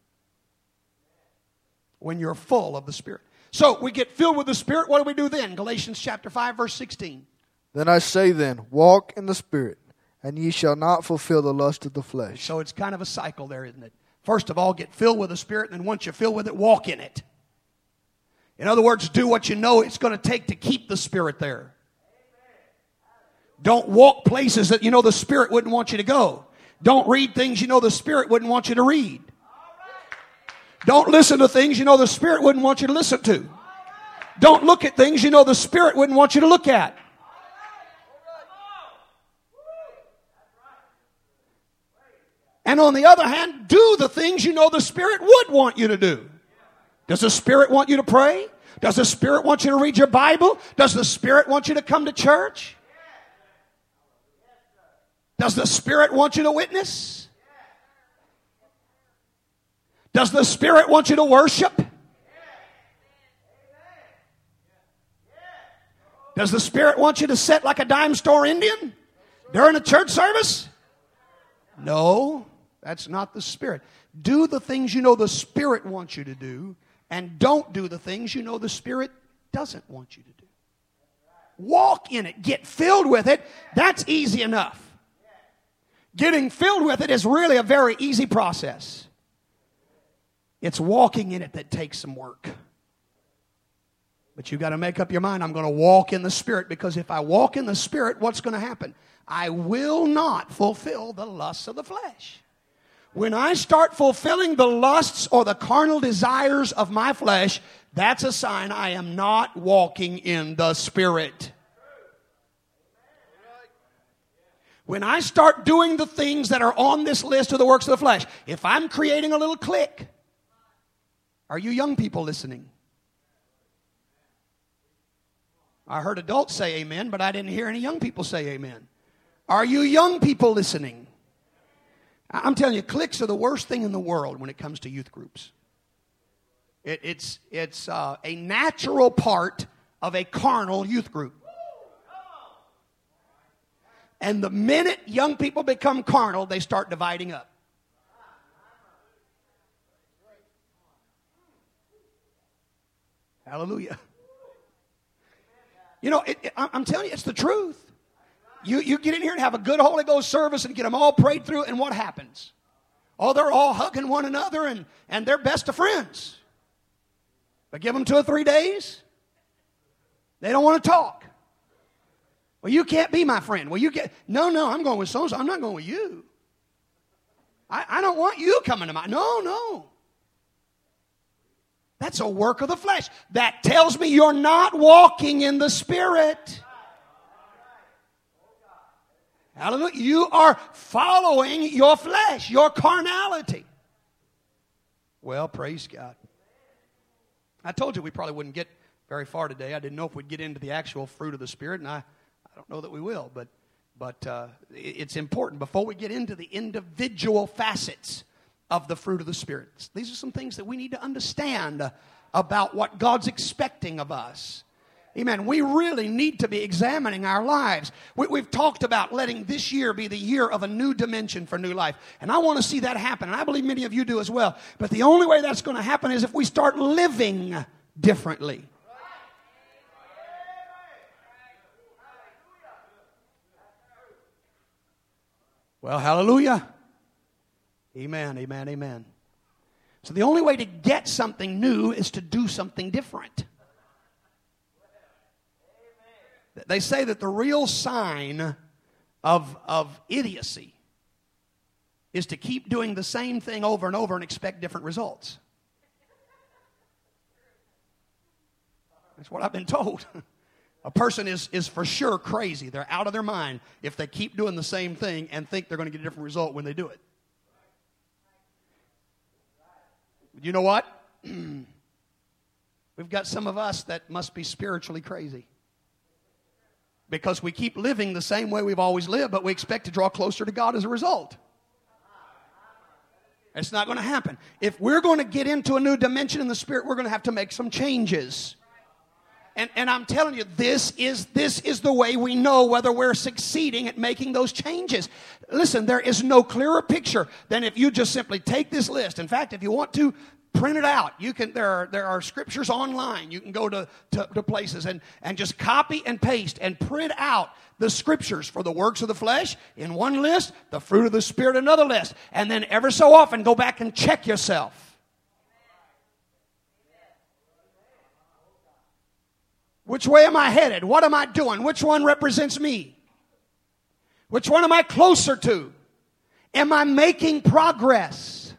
When you're full of the Spirit. So we get filled with the Spirit. What do we do then? Galatians chapter 5, verse 16. Then I say, then, walk in the Spirit, and ye shall not fulfill the lust of the flesh. So it's kind of a cycle there, isn't it? First of all, get filled with the Spirit, and then once you're filled with it, walk in it. In other words, do what you know it's going to take to keep the Spirit there. Don't walk places that you know the Spirit wouldn't want you to go. Don't read things you know the Spirit wouldn't want you to read. Don't listen to things you know the Spirit wouldn't want you to listen to. Don't look at things you know the Spirit wouldn't want you to look at. And on the other hand, do the things you know the Spirit would want you to do. Does the Spirit want you to pray? Does the Spirit want you to read your Bible? Does the Spirit want you to come to church? Does the Spirit want you to witness? Does the Spirit want you to worship? Does the Spirit want you to sit like a dime store Indian during a church service? No, that's not the Spirit. Do the things you know the Spirit wants you to do, and don't do the things you know the Spirit doesn't want you to do. Walk in it, get filled with it. That's easy enough. Getting filled with it is really a very easy process. It's walking in it that takes some work. But you got to make up your mind I'm going to walk in the Spirit because if I walk in the Spirit, what's going to happen? I will not fulfill the lusts of the flesh. When I start fulfilling the lusts or the carnal desires of my flesh, that's a sign I am not walking in the Spirit. When I start doing the things that are on this list of the works of the flesh, if I'm creating a little clique, are you young people listening? I heard adults say amen, but I didn't hear any young people say amen. Are you young people listening? I'm telling you, cliques are the worst thing in the world when it comes to youth groups. It, it's it's uh, a natural part of a carnal youth group. And the minute young people become carnal, they start dividing up. Hallelujah. You know, it, it, I'm telling you, it's the truth. You, you get in here and have a good Holy Ghost service and get them all prayed through, and what happens? Oh, they're all hugging one another and, and they're best of friends. But give them two or three days, they don't want to talk. Well, you can't be my friend. Well, you get no, no. I'm going with so and so I'm not going with you. I, I don't want you coming to my. No, no. That's a work of the flesh. That tells me you're not walking in the Spirit. Hallelujah. You are following your flesh, your carnality. Well, praise God. I told you we probably wouldn't get very far today. I didn't know if we'd get into the actual fruit of the Spirit, and I don't know that we will, but, but uh, it's important before we get into the individual facets of the fruit of the Spirit. These are some things that we need to understand about what God's expecting of us. Amen. We really need to be examining our lives. We, have talked about letting this year be the year of a new dimension for new life. And I want to see that happen. And I believe many of you do as well. But the only way that's going to happen is if we start living differently. Well, hallelujah. Amen, amen, amen. So the only way to get something new is to do something different. They say that the real sign of, of idiocy is to keep doing the same thing over and over and expect different results. That's what I've been told. A person is, is for sure crazy. They're out of their mind if they keep doing the same thing and think they're going to get a different result when they do it. You know what? We've got some of us that must be spiritually crazy. Because we keep living the same way we've always lived, but we expect to draw closer to God as a result. It's not going to happen. If we're going to get into a new dimension in the spirit, we're going to have to make some changes. And, and I'm telling you, this is, this is the way we know whether we're succeeding at making those changes. Listen, there is no clearer picture than if you just simply take this list. In fact, if you want to, print it out. You can, there are, there are scriptures online. You can go to, to, to places and, and just copy and paste and print out the scriptures for the works of the flesh in one list, the fruit of the Spirit another list. And then ever so often go back and check yourself. Which way am I headed? What am I doing? Which one represents me? Which one am I closer to? Am I making progress?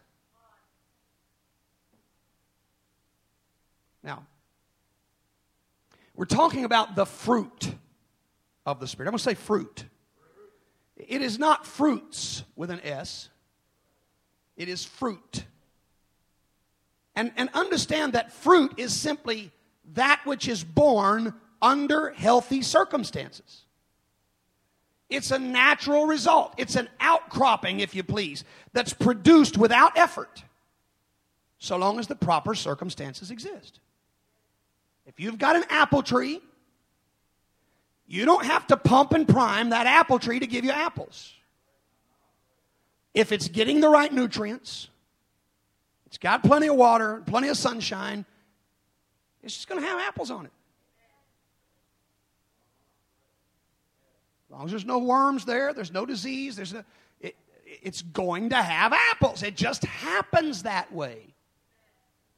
Now, we're talking about the fruit of the Spirit. I'm going to say fruit. It is not fruits with an S, it is fruit. And, and understand that fruit is simply that which is born under healthy circumstances. It's a natural result. It's an outcropping, if you please, that's produced without effort, so long as the proper circumstances exist. If you've got an apple tree, you don't have to pump and prime that apple tree to give you apples. If it's getting the right nutrients, it's got plenty of water, plenty of sunshine, it's just going to have apples on it. As long as there's no worms there, there's no disease, there's no, it, it's going to have apples. It just happens that way.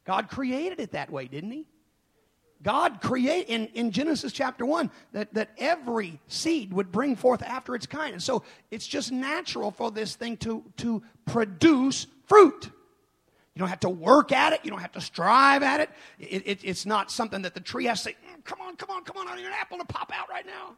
God created it that way, didn't He? God created in, in Genesis chapter 1 that, that every seed would bring forth after its kind. And so it's just natural for this thing to, to produce fruit. You don't have to work at it. You don't have to strive at it. it, it it's not something that the tree has to say, mm, come on, come on, come on, I need an apple to pop out right now.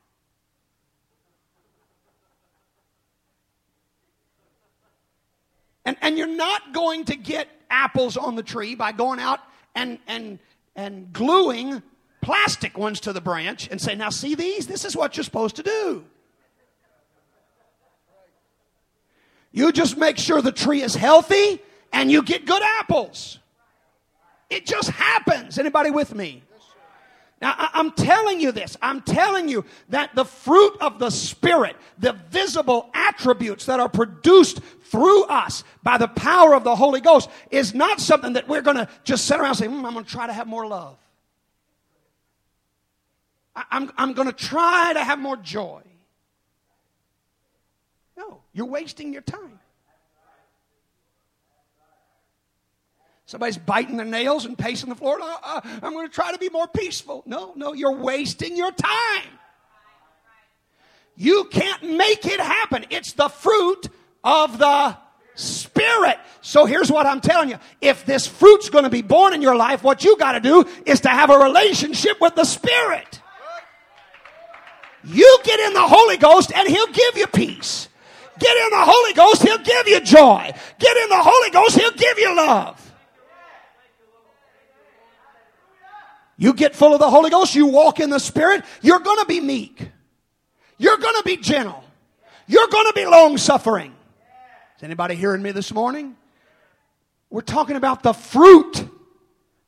And, and you're not going to get apples on the tree by going out and, and, and gluing plastic ones to the branch and say, now see these? This is what you're supposed to do. You just make sure the tree is healthy and you get good apples. It just happens. Anybody with me? Now, I'm telling you this. I'm telling you that the fruit of the Spirit, the visible attributes that are produced through us by the power of the Holy Ghost, is not something that we're going to just sit around and say, mm, I'm going to try to have more love. I'm, I'm going to try to have more joy. No, you're wasting your time. Somebody's biting their nails and pacing the floor. Uh, uh, I'm going to try to be more peaceful. No, no, you're wasting your time. You can't make it happen. It's the fruit of the Spirit. So here's what I'm telling you. If this fruit's going to be born in your life, what you got to do is to have a relationship with the Spirit. You get in the Holy Ghost and He'll give you peace. Get in the Holy Ghost, He'll give you joy. Get in the Holy Ghost, He'll give you love. You get full of the Holy Ghost, you walk in the Spirit, you're going to be meek. You're going to be gentle. You're going to be long suffering. Is anybody hearing me this morning? We're talking about the fruit,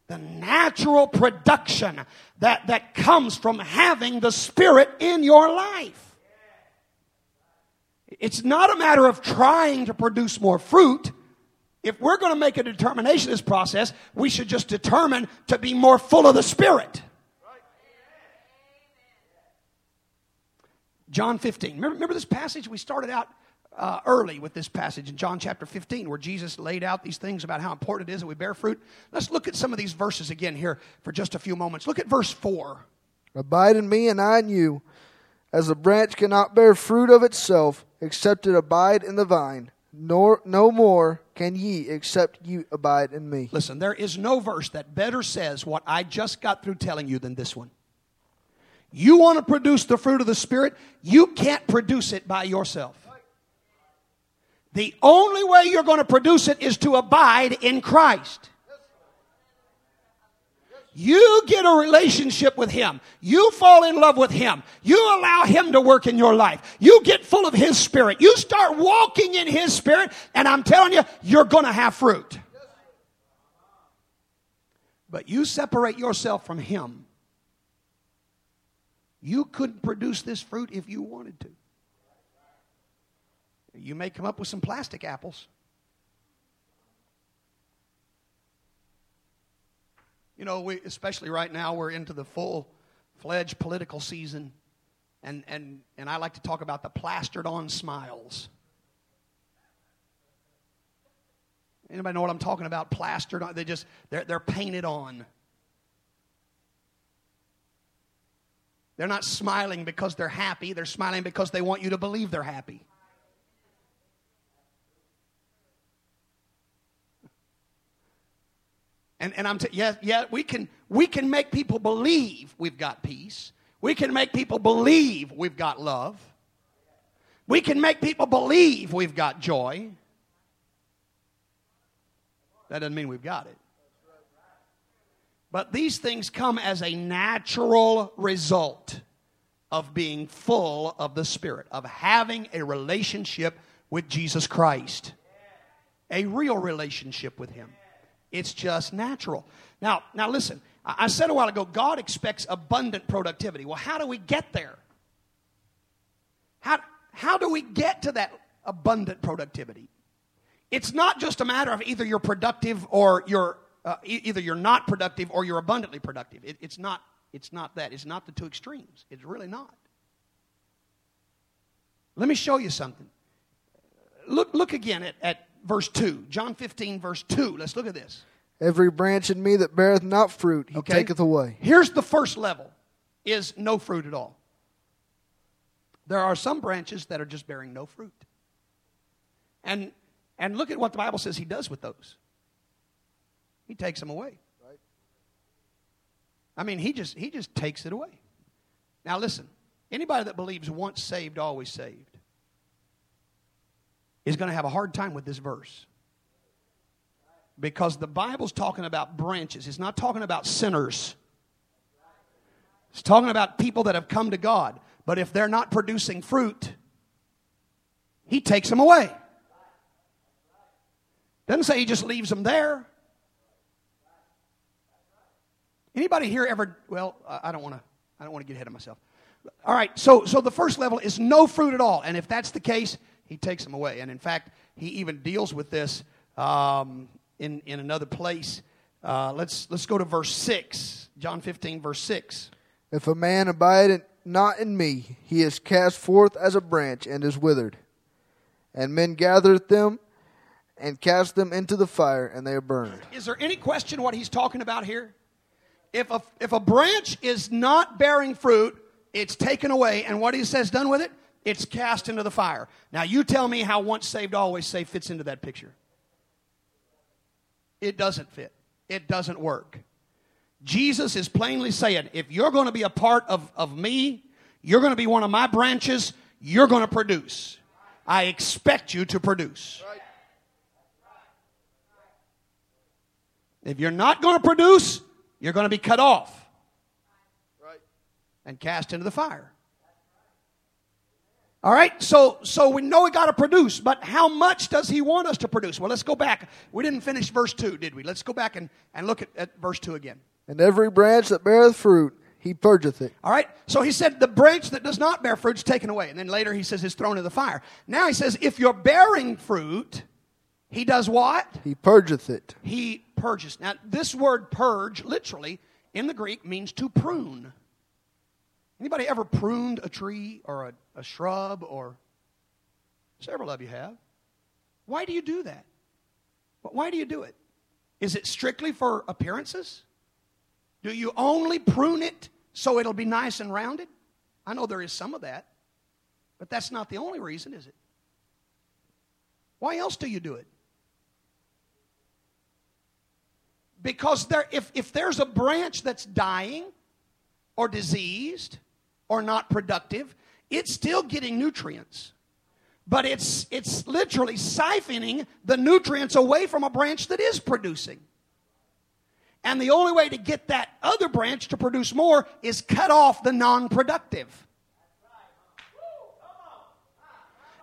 the natural production that, that comes from having the Spirit in your life. It's not a matter of trying to produce more fruit if we're going to make a determination in this process, we should just determine to be more full of the Spirit. John 15. Remember, remember this passage? We started out uh, early with this passage in John chapter 15, where Jesus laid out these things about how important it is that we bear fruit. Let's look at some of these verses again here for just a few moments. Look at verse 4. Abide in me, and I in you. As a branch cannot bear fruit of itself, except it abide in the vine nor no more can ye except you abide in me. Listen, there is no verse that better says what I just got through telling you than this one. You want to produce the fruit of the Spirit, you can't produce it by yourself. The only way you're going to produce it is to abide in Christ. You get a relationship with Him. You fall in love with Him. You allow Him to work in your life. You get full of His Spirit. You start walking in His Spirit, and I'm telling you, you're going to have fruit. But you separate yourself from Him. You couldn't produce this fruit if you wanted to. You may come up with some plastic apples. You know, we, especially right now, we're into the full fledged political season. And, and, and I like to talk about the plastered on smiles. Anybody know what I'm talking about? Plastered on. They just, they're, they're painted on. They're not smiling because they're happy. They're smiling because they want you to believe they're happy. And, and I'm t- yeah, yeah, we can we can make people believe we've got peace. We can make people believe we've got love. We can make people believe we've got joy. That doesn't mean we've got it. But these things come as a natural result of being full of the Spirit, of having a relationship with Jesus Christ, a real relationship with Him. It's just natural. Now, now listen. I said a while ago, God expects abundant productivity. Well, how do we get there? How, how do we get to that abundant productivity? It's not just a matter of either you're productive or you're uh, either you're not productive or you're abundantly productive. It, it's not. It's not that. It's not the two extremes. It's really not. Let me show you something. Look, look again at, at verse 2. John 15, verse 2. Let's look at this. Every branch in me that beareth not fruit, he Okay. taketh away. Here's the first level is no fruit at all. There are some branches that are just bearing no fruit. And and look at what the Bible says he does with those. He takes them away. Right. I mean, he just he just takes it away. Now listen, anybody that believes once saved, always saved is going to have a hard time with this verse. Because the Bible's talking about branches. It's not talking about sinners. It's talking about people that have come to God. But if they're not producing fruit, He takes them away. Doesn't say He just leaves them there. Anybody here ever? Well, I don't want to. I don't want to get ahead of myself. All right. So, so the first level is no fruit at all, and if that's the case, He takes them away. And in fact, He even deals with this um, in in another place. Uh, let's let's go to verse six, John fifteen, verse six. If a man abide not in me, he is cast forth as a branch and is withered. And men gathereth them and cast them into the fire, and they are burned. Is there any question what he's talking about here? If a, if a branch is not bearing fruit, it's taken away, and what he says done with it? It's cast into the fire. Now, you tell me how once saved, always saved fits into that picture. It doesn't fit, it doesn't work. Jesus is plainly saying, if you're going to be a part of, of me, you're going to be one of my branches, you're going to produce. I expect you to produce. If you're not going to produce, you're going to be cut off and cast into the fire. All right, so so we know we got to produce, but how much does he want us to produce? Well, let's go back. We didn't finish verse two, did we? Let's go back and, and look at, at verse two again. And every branch that beareth fruit, he purgeth it. All right, so he said the branch that does not bear fruit is taken away, and then later he says it's thrown into the fire. Now he says if you're bearing fruit, he does what? He purgeth it. he purges. Now, this word purge, literally, in the Greek, means to prune. Anybody ever pruned a tree or a, a shrub or several of you have? Why do you do that? Why do you do it? Is it strictly for appearances? Do you only prune it so it'll be nice and rounded? I know there is some of that, but that's not the only reason, is it? Why else do you do it? Because there, if, if there's a branch that's dying or diseased or not productive, it's still getting nutrients. But it's, it's literally siphoning the nutrients away from a branch that is producing. And the only way to get that other branch to produce more is cut off the non productive.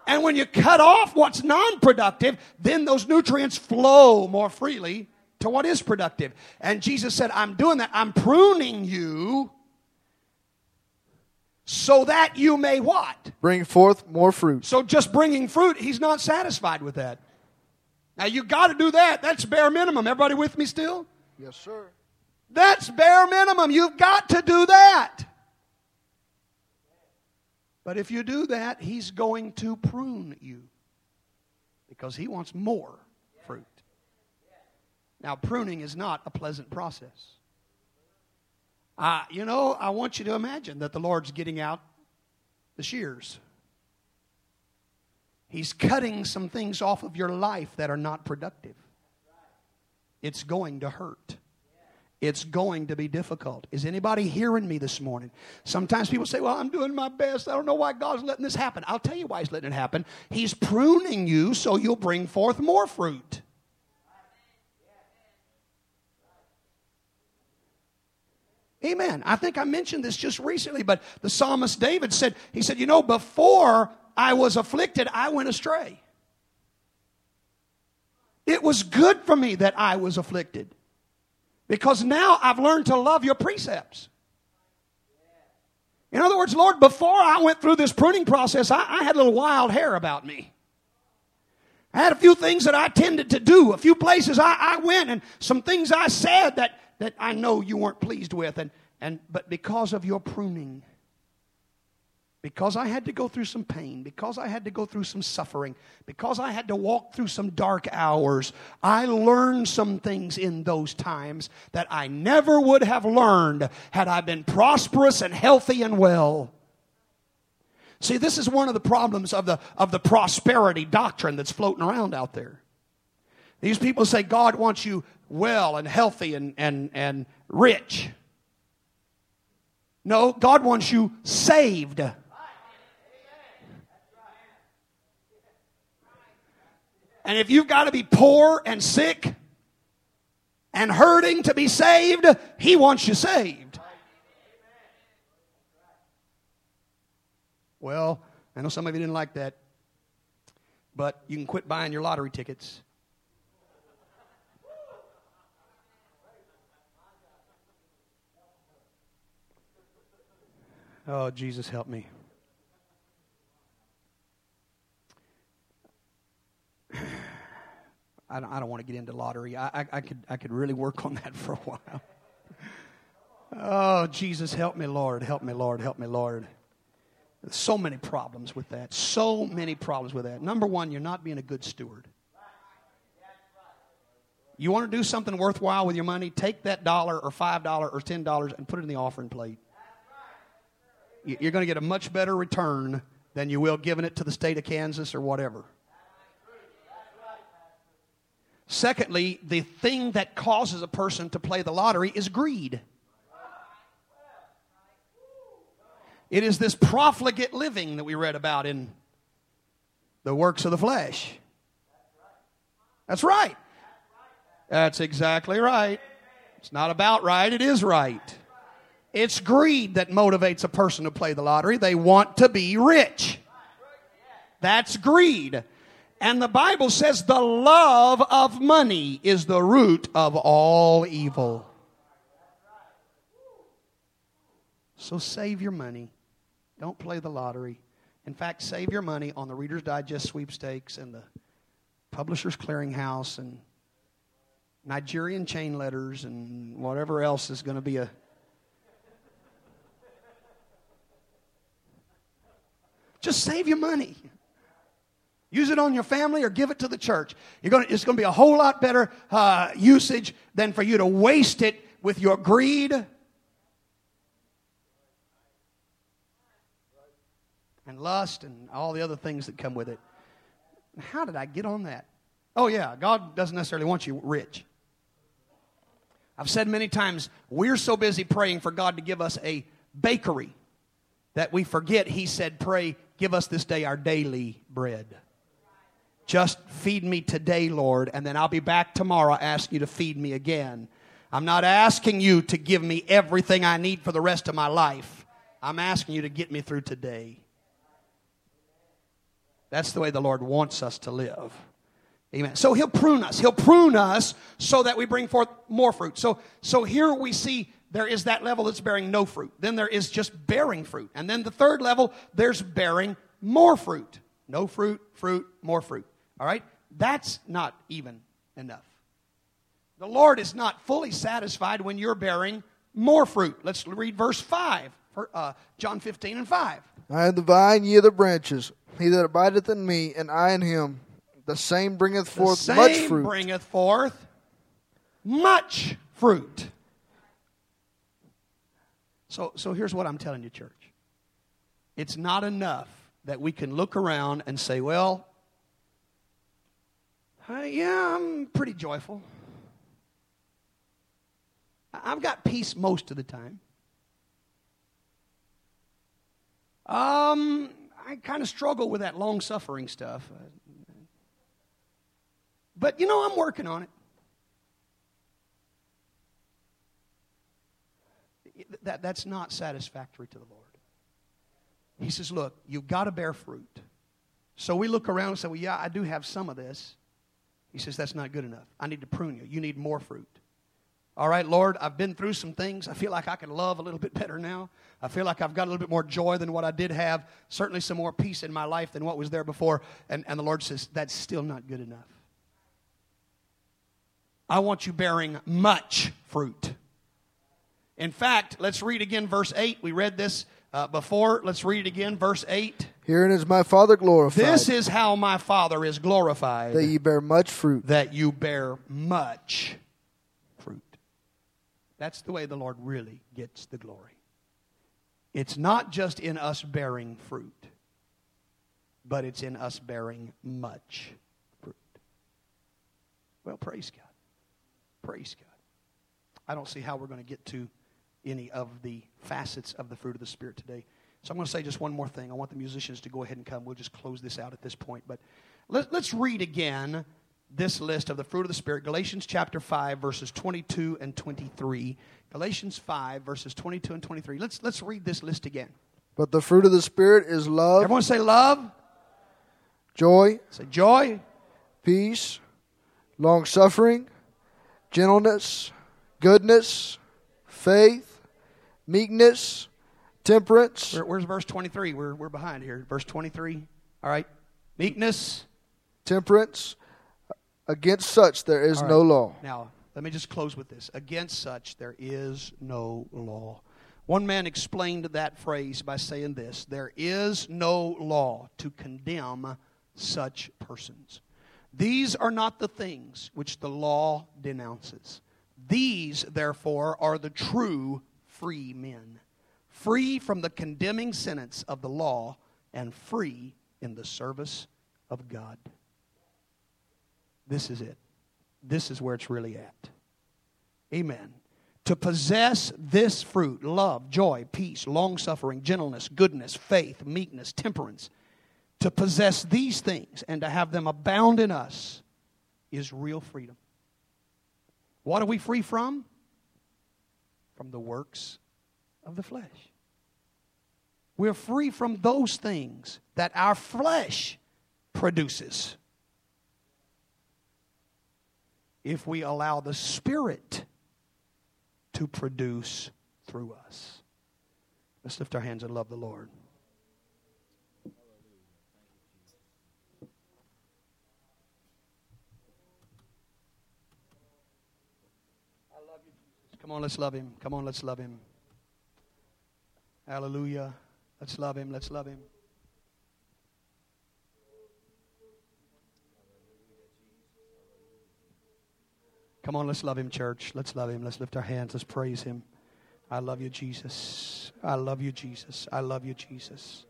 And when you cut off what's non productive, then those nutrients flow more freely to what is productive. And Jesus said, I'm doing that. I'm pruning you so that you may what? Bring forth more fruit. So just bringing fruit, he's not satisfied with that. Now you got to do that. That's bare minimum. Everybody with me still? Yes, sir. That's bare minimum. You've got to do that. But if you do that, he's going to prune you because he wants more fruit. Now, pruning is not a pleasant process. Uh, you know, I want you to imagine that the Lord's getting out the shears. He's cutting some things off of your life that are not productive. It's going to hurt. It's going to be difficult. Is anybody hearing me this morning? Sometimes people say, Well, I'm doing my best. I don't know why God's letting this happen. I'll tell you why He's letting it happen. He's pruning you so you'll bring forth more fruit. Amen. I think I mentioned this just recently, but the psalmist David said, He said, You know, before I was afflicted, I went astray. It was good for me that I was afflicted because now I've learned to love your precepts. In other words, Lord, before I went through this pruning process, I, I, had a little wild hair about me. I had a few things that I tended to do, a few places I, I went, and some things I said that, that I know you weren't pleased with. And, and, but because of your pruning, because I had to go through some pain, because I had to go through some suffering, because I had to walk through some dark hours, I learned some things in those times that I never would have learned had I been prosperous and healthy and well. See, this is one of the problems of the, of the prosperity doctrine that's floating around out there. These people say God wants you well and healthy and, and, and rich. No, God wants you saved. And if you've got to be poor and sick and hurting to be saved, He wants you saved. Well, I know some of you didn't like that, but you can quit buying your lottery tickets. Oh, Jesus, help me. I don't, I don't want to get into lottery. I, I, I, could, I could really work on that for a while. Oh, Jesus, help me, Lord. Help me, Lord. Help me, Lord. So many problems with that. So many problems with that. Number one, you're not being a good steward. You want to do something worthwhile with your money? Take that dollar or five dollar or ten dollars and put it in the offering plate. You're going to get a much better return than you will giving it to the state of Kansas or whatever. Secondly, the thing that causes a person to play the lottery is greed. It is this profligate living that we read about in the works of the flesh. That's right. That's exactly right. It's not about right, it is right. It's greed that motivates a person to play the lottery. They want to be rich. That's greed. And the Bible says the love of money is the root of all evil. So save your money. Don't play the lottery. In fact, save your money on the Reader's Digest sweepstakes and the Publishers Clearinghouse and Nigerian chain letters and whatever else is going to be a. Just save your money. Use it on your family or give it to the church. You're to, it's going to be a whole lot better uh, usage than for you to waste it with your greed and lust and all the other things that come with it. How did I get on that? Oh, yeah, God doesn't necessarily want you rich. I've said many times, we're so busy praying for God to give us a bakery that we forget He said, Pray, give us this day our daily bread. Just feed me today, Lord, and then I'll be back tomorrow asking you to feed me again. I'm not asking you to give me everything I need for the rest of my life. I'm asking you to get me through today. That's the way the Lord wants us to live. Amen. So he'll prune us. He'll prune us so that we bring forth more fruit. So, so here we see there is that level that's bearing no fruit. Then there is just bearing fruit. And then the third level, there's bearing more fruit. No fruit, fruit, more fruit. All right? That's not even enough. The Lord is not fully satisfied when you're bearing more fruit. Let's read verse 5, for, uh, John 15 and 5. I am the vine, ye are the branches. He that abideth in me, and I in him, the same bringeth forth the same much fruit. bringeth forth much fruit. So, so here's what I'm telling you, church. It's not enough that we can look around and say, well, uh, yeah, I'm pretty joyful. I've got peace most of the time. Um, I kind of struggle with that long suffering stuff. But you know, I'm working on it. That, that's not satisfactory to the Lord. He says, Look, you've got to bear fruit. So we look around and say, Well, yeah, I do have some of this. He says, That's not good enough. I need to prune you. You need more fruit. All right, Lord, I've been through some things. I feel like I can love a little bit better now. I feel like I've got a little bit more joy than what I did have. Certainly some more peace in my life than what was there before. And, and the Lord says, That's still not good enough. I want you bearing much fruit. In fact, let's read again verse 8. We read this uh, before. Let's read it again, verse 8. Herein is my Father glorified, This is how my Father is glorified that you bear much fruit, that you bear much fruit. That's the way the Lord really gets the glory. It's not just in us bearing fruit, but it's in us bearing much fruit. Well, praise God. Praise God. I don't see how we're going to get to any of the facets of the fruit of the Spirit today. So I'm going to say just one more thing. I want the musicians to go ahead and come. We'll just close this out at this point. But let, us read again this list of the fruit of the Spirit Galatians chapter 5, verses 22 and 23. Galatians 5, verses 22 and 23. Let's, let's read this list again. but the fruit of the Spirit is love, Everyone say love, joy, say joy, peace, long suffering, gentleness, goodness, faith, meekness, temperance. Where, where's verse 23? We're, we're behind here. Verse 23. All right. Meekness. temperance. Against such there is All no law. Now, let me just close with this. Against such there is no law. One man explained that phrase by saying this There is no law to condemn such persons. These are not the things which the law denounces. These, therefore, are the true free men, free from the condemning sentence of the law and free in the service of God. This is it. This is where it's really at. Amen. To possess this fruit love, joy, peace, long suffering, gentleness, goodness, faith, meekness, temperance to possess these things and to have them abound in us is real freedom. What are we free from? From the works of the flesh. We're free from those things that our flesh produces if we allow the Spirit to produce through us. Let's lift our hands and love the Lord. Come on, let's love him. Come on, let's love him. Hallelujah. Let's love him. Let's love him. Come on, let's love him, church. Let's love him. Let's lift our hands. Let's praise him. I love you, Jesus. I love you, Jesus. I love you, Jesus.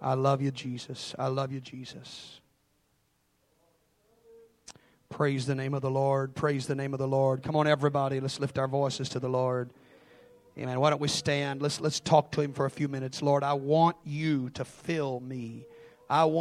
I love you, Jesus. I love you, Jesus. Praise the name of the Lord. Praise the name of the Lord. Come on, everybody. Let's lift our voices to the Lord. Amen. Why don't we stand? Let's, let's talk to him for a few minutes. Lord, I want you to fill me. I want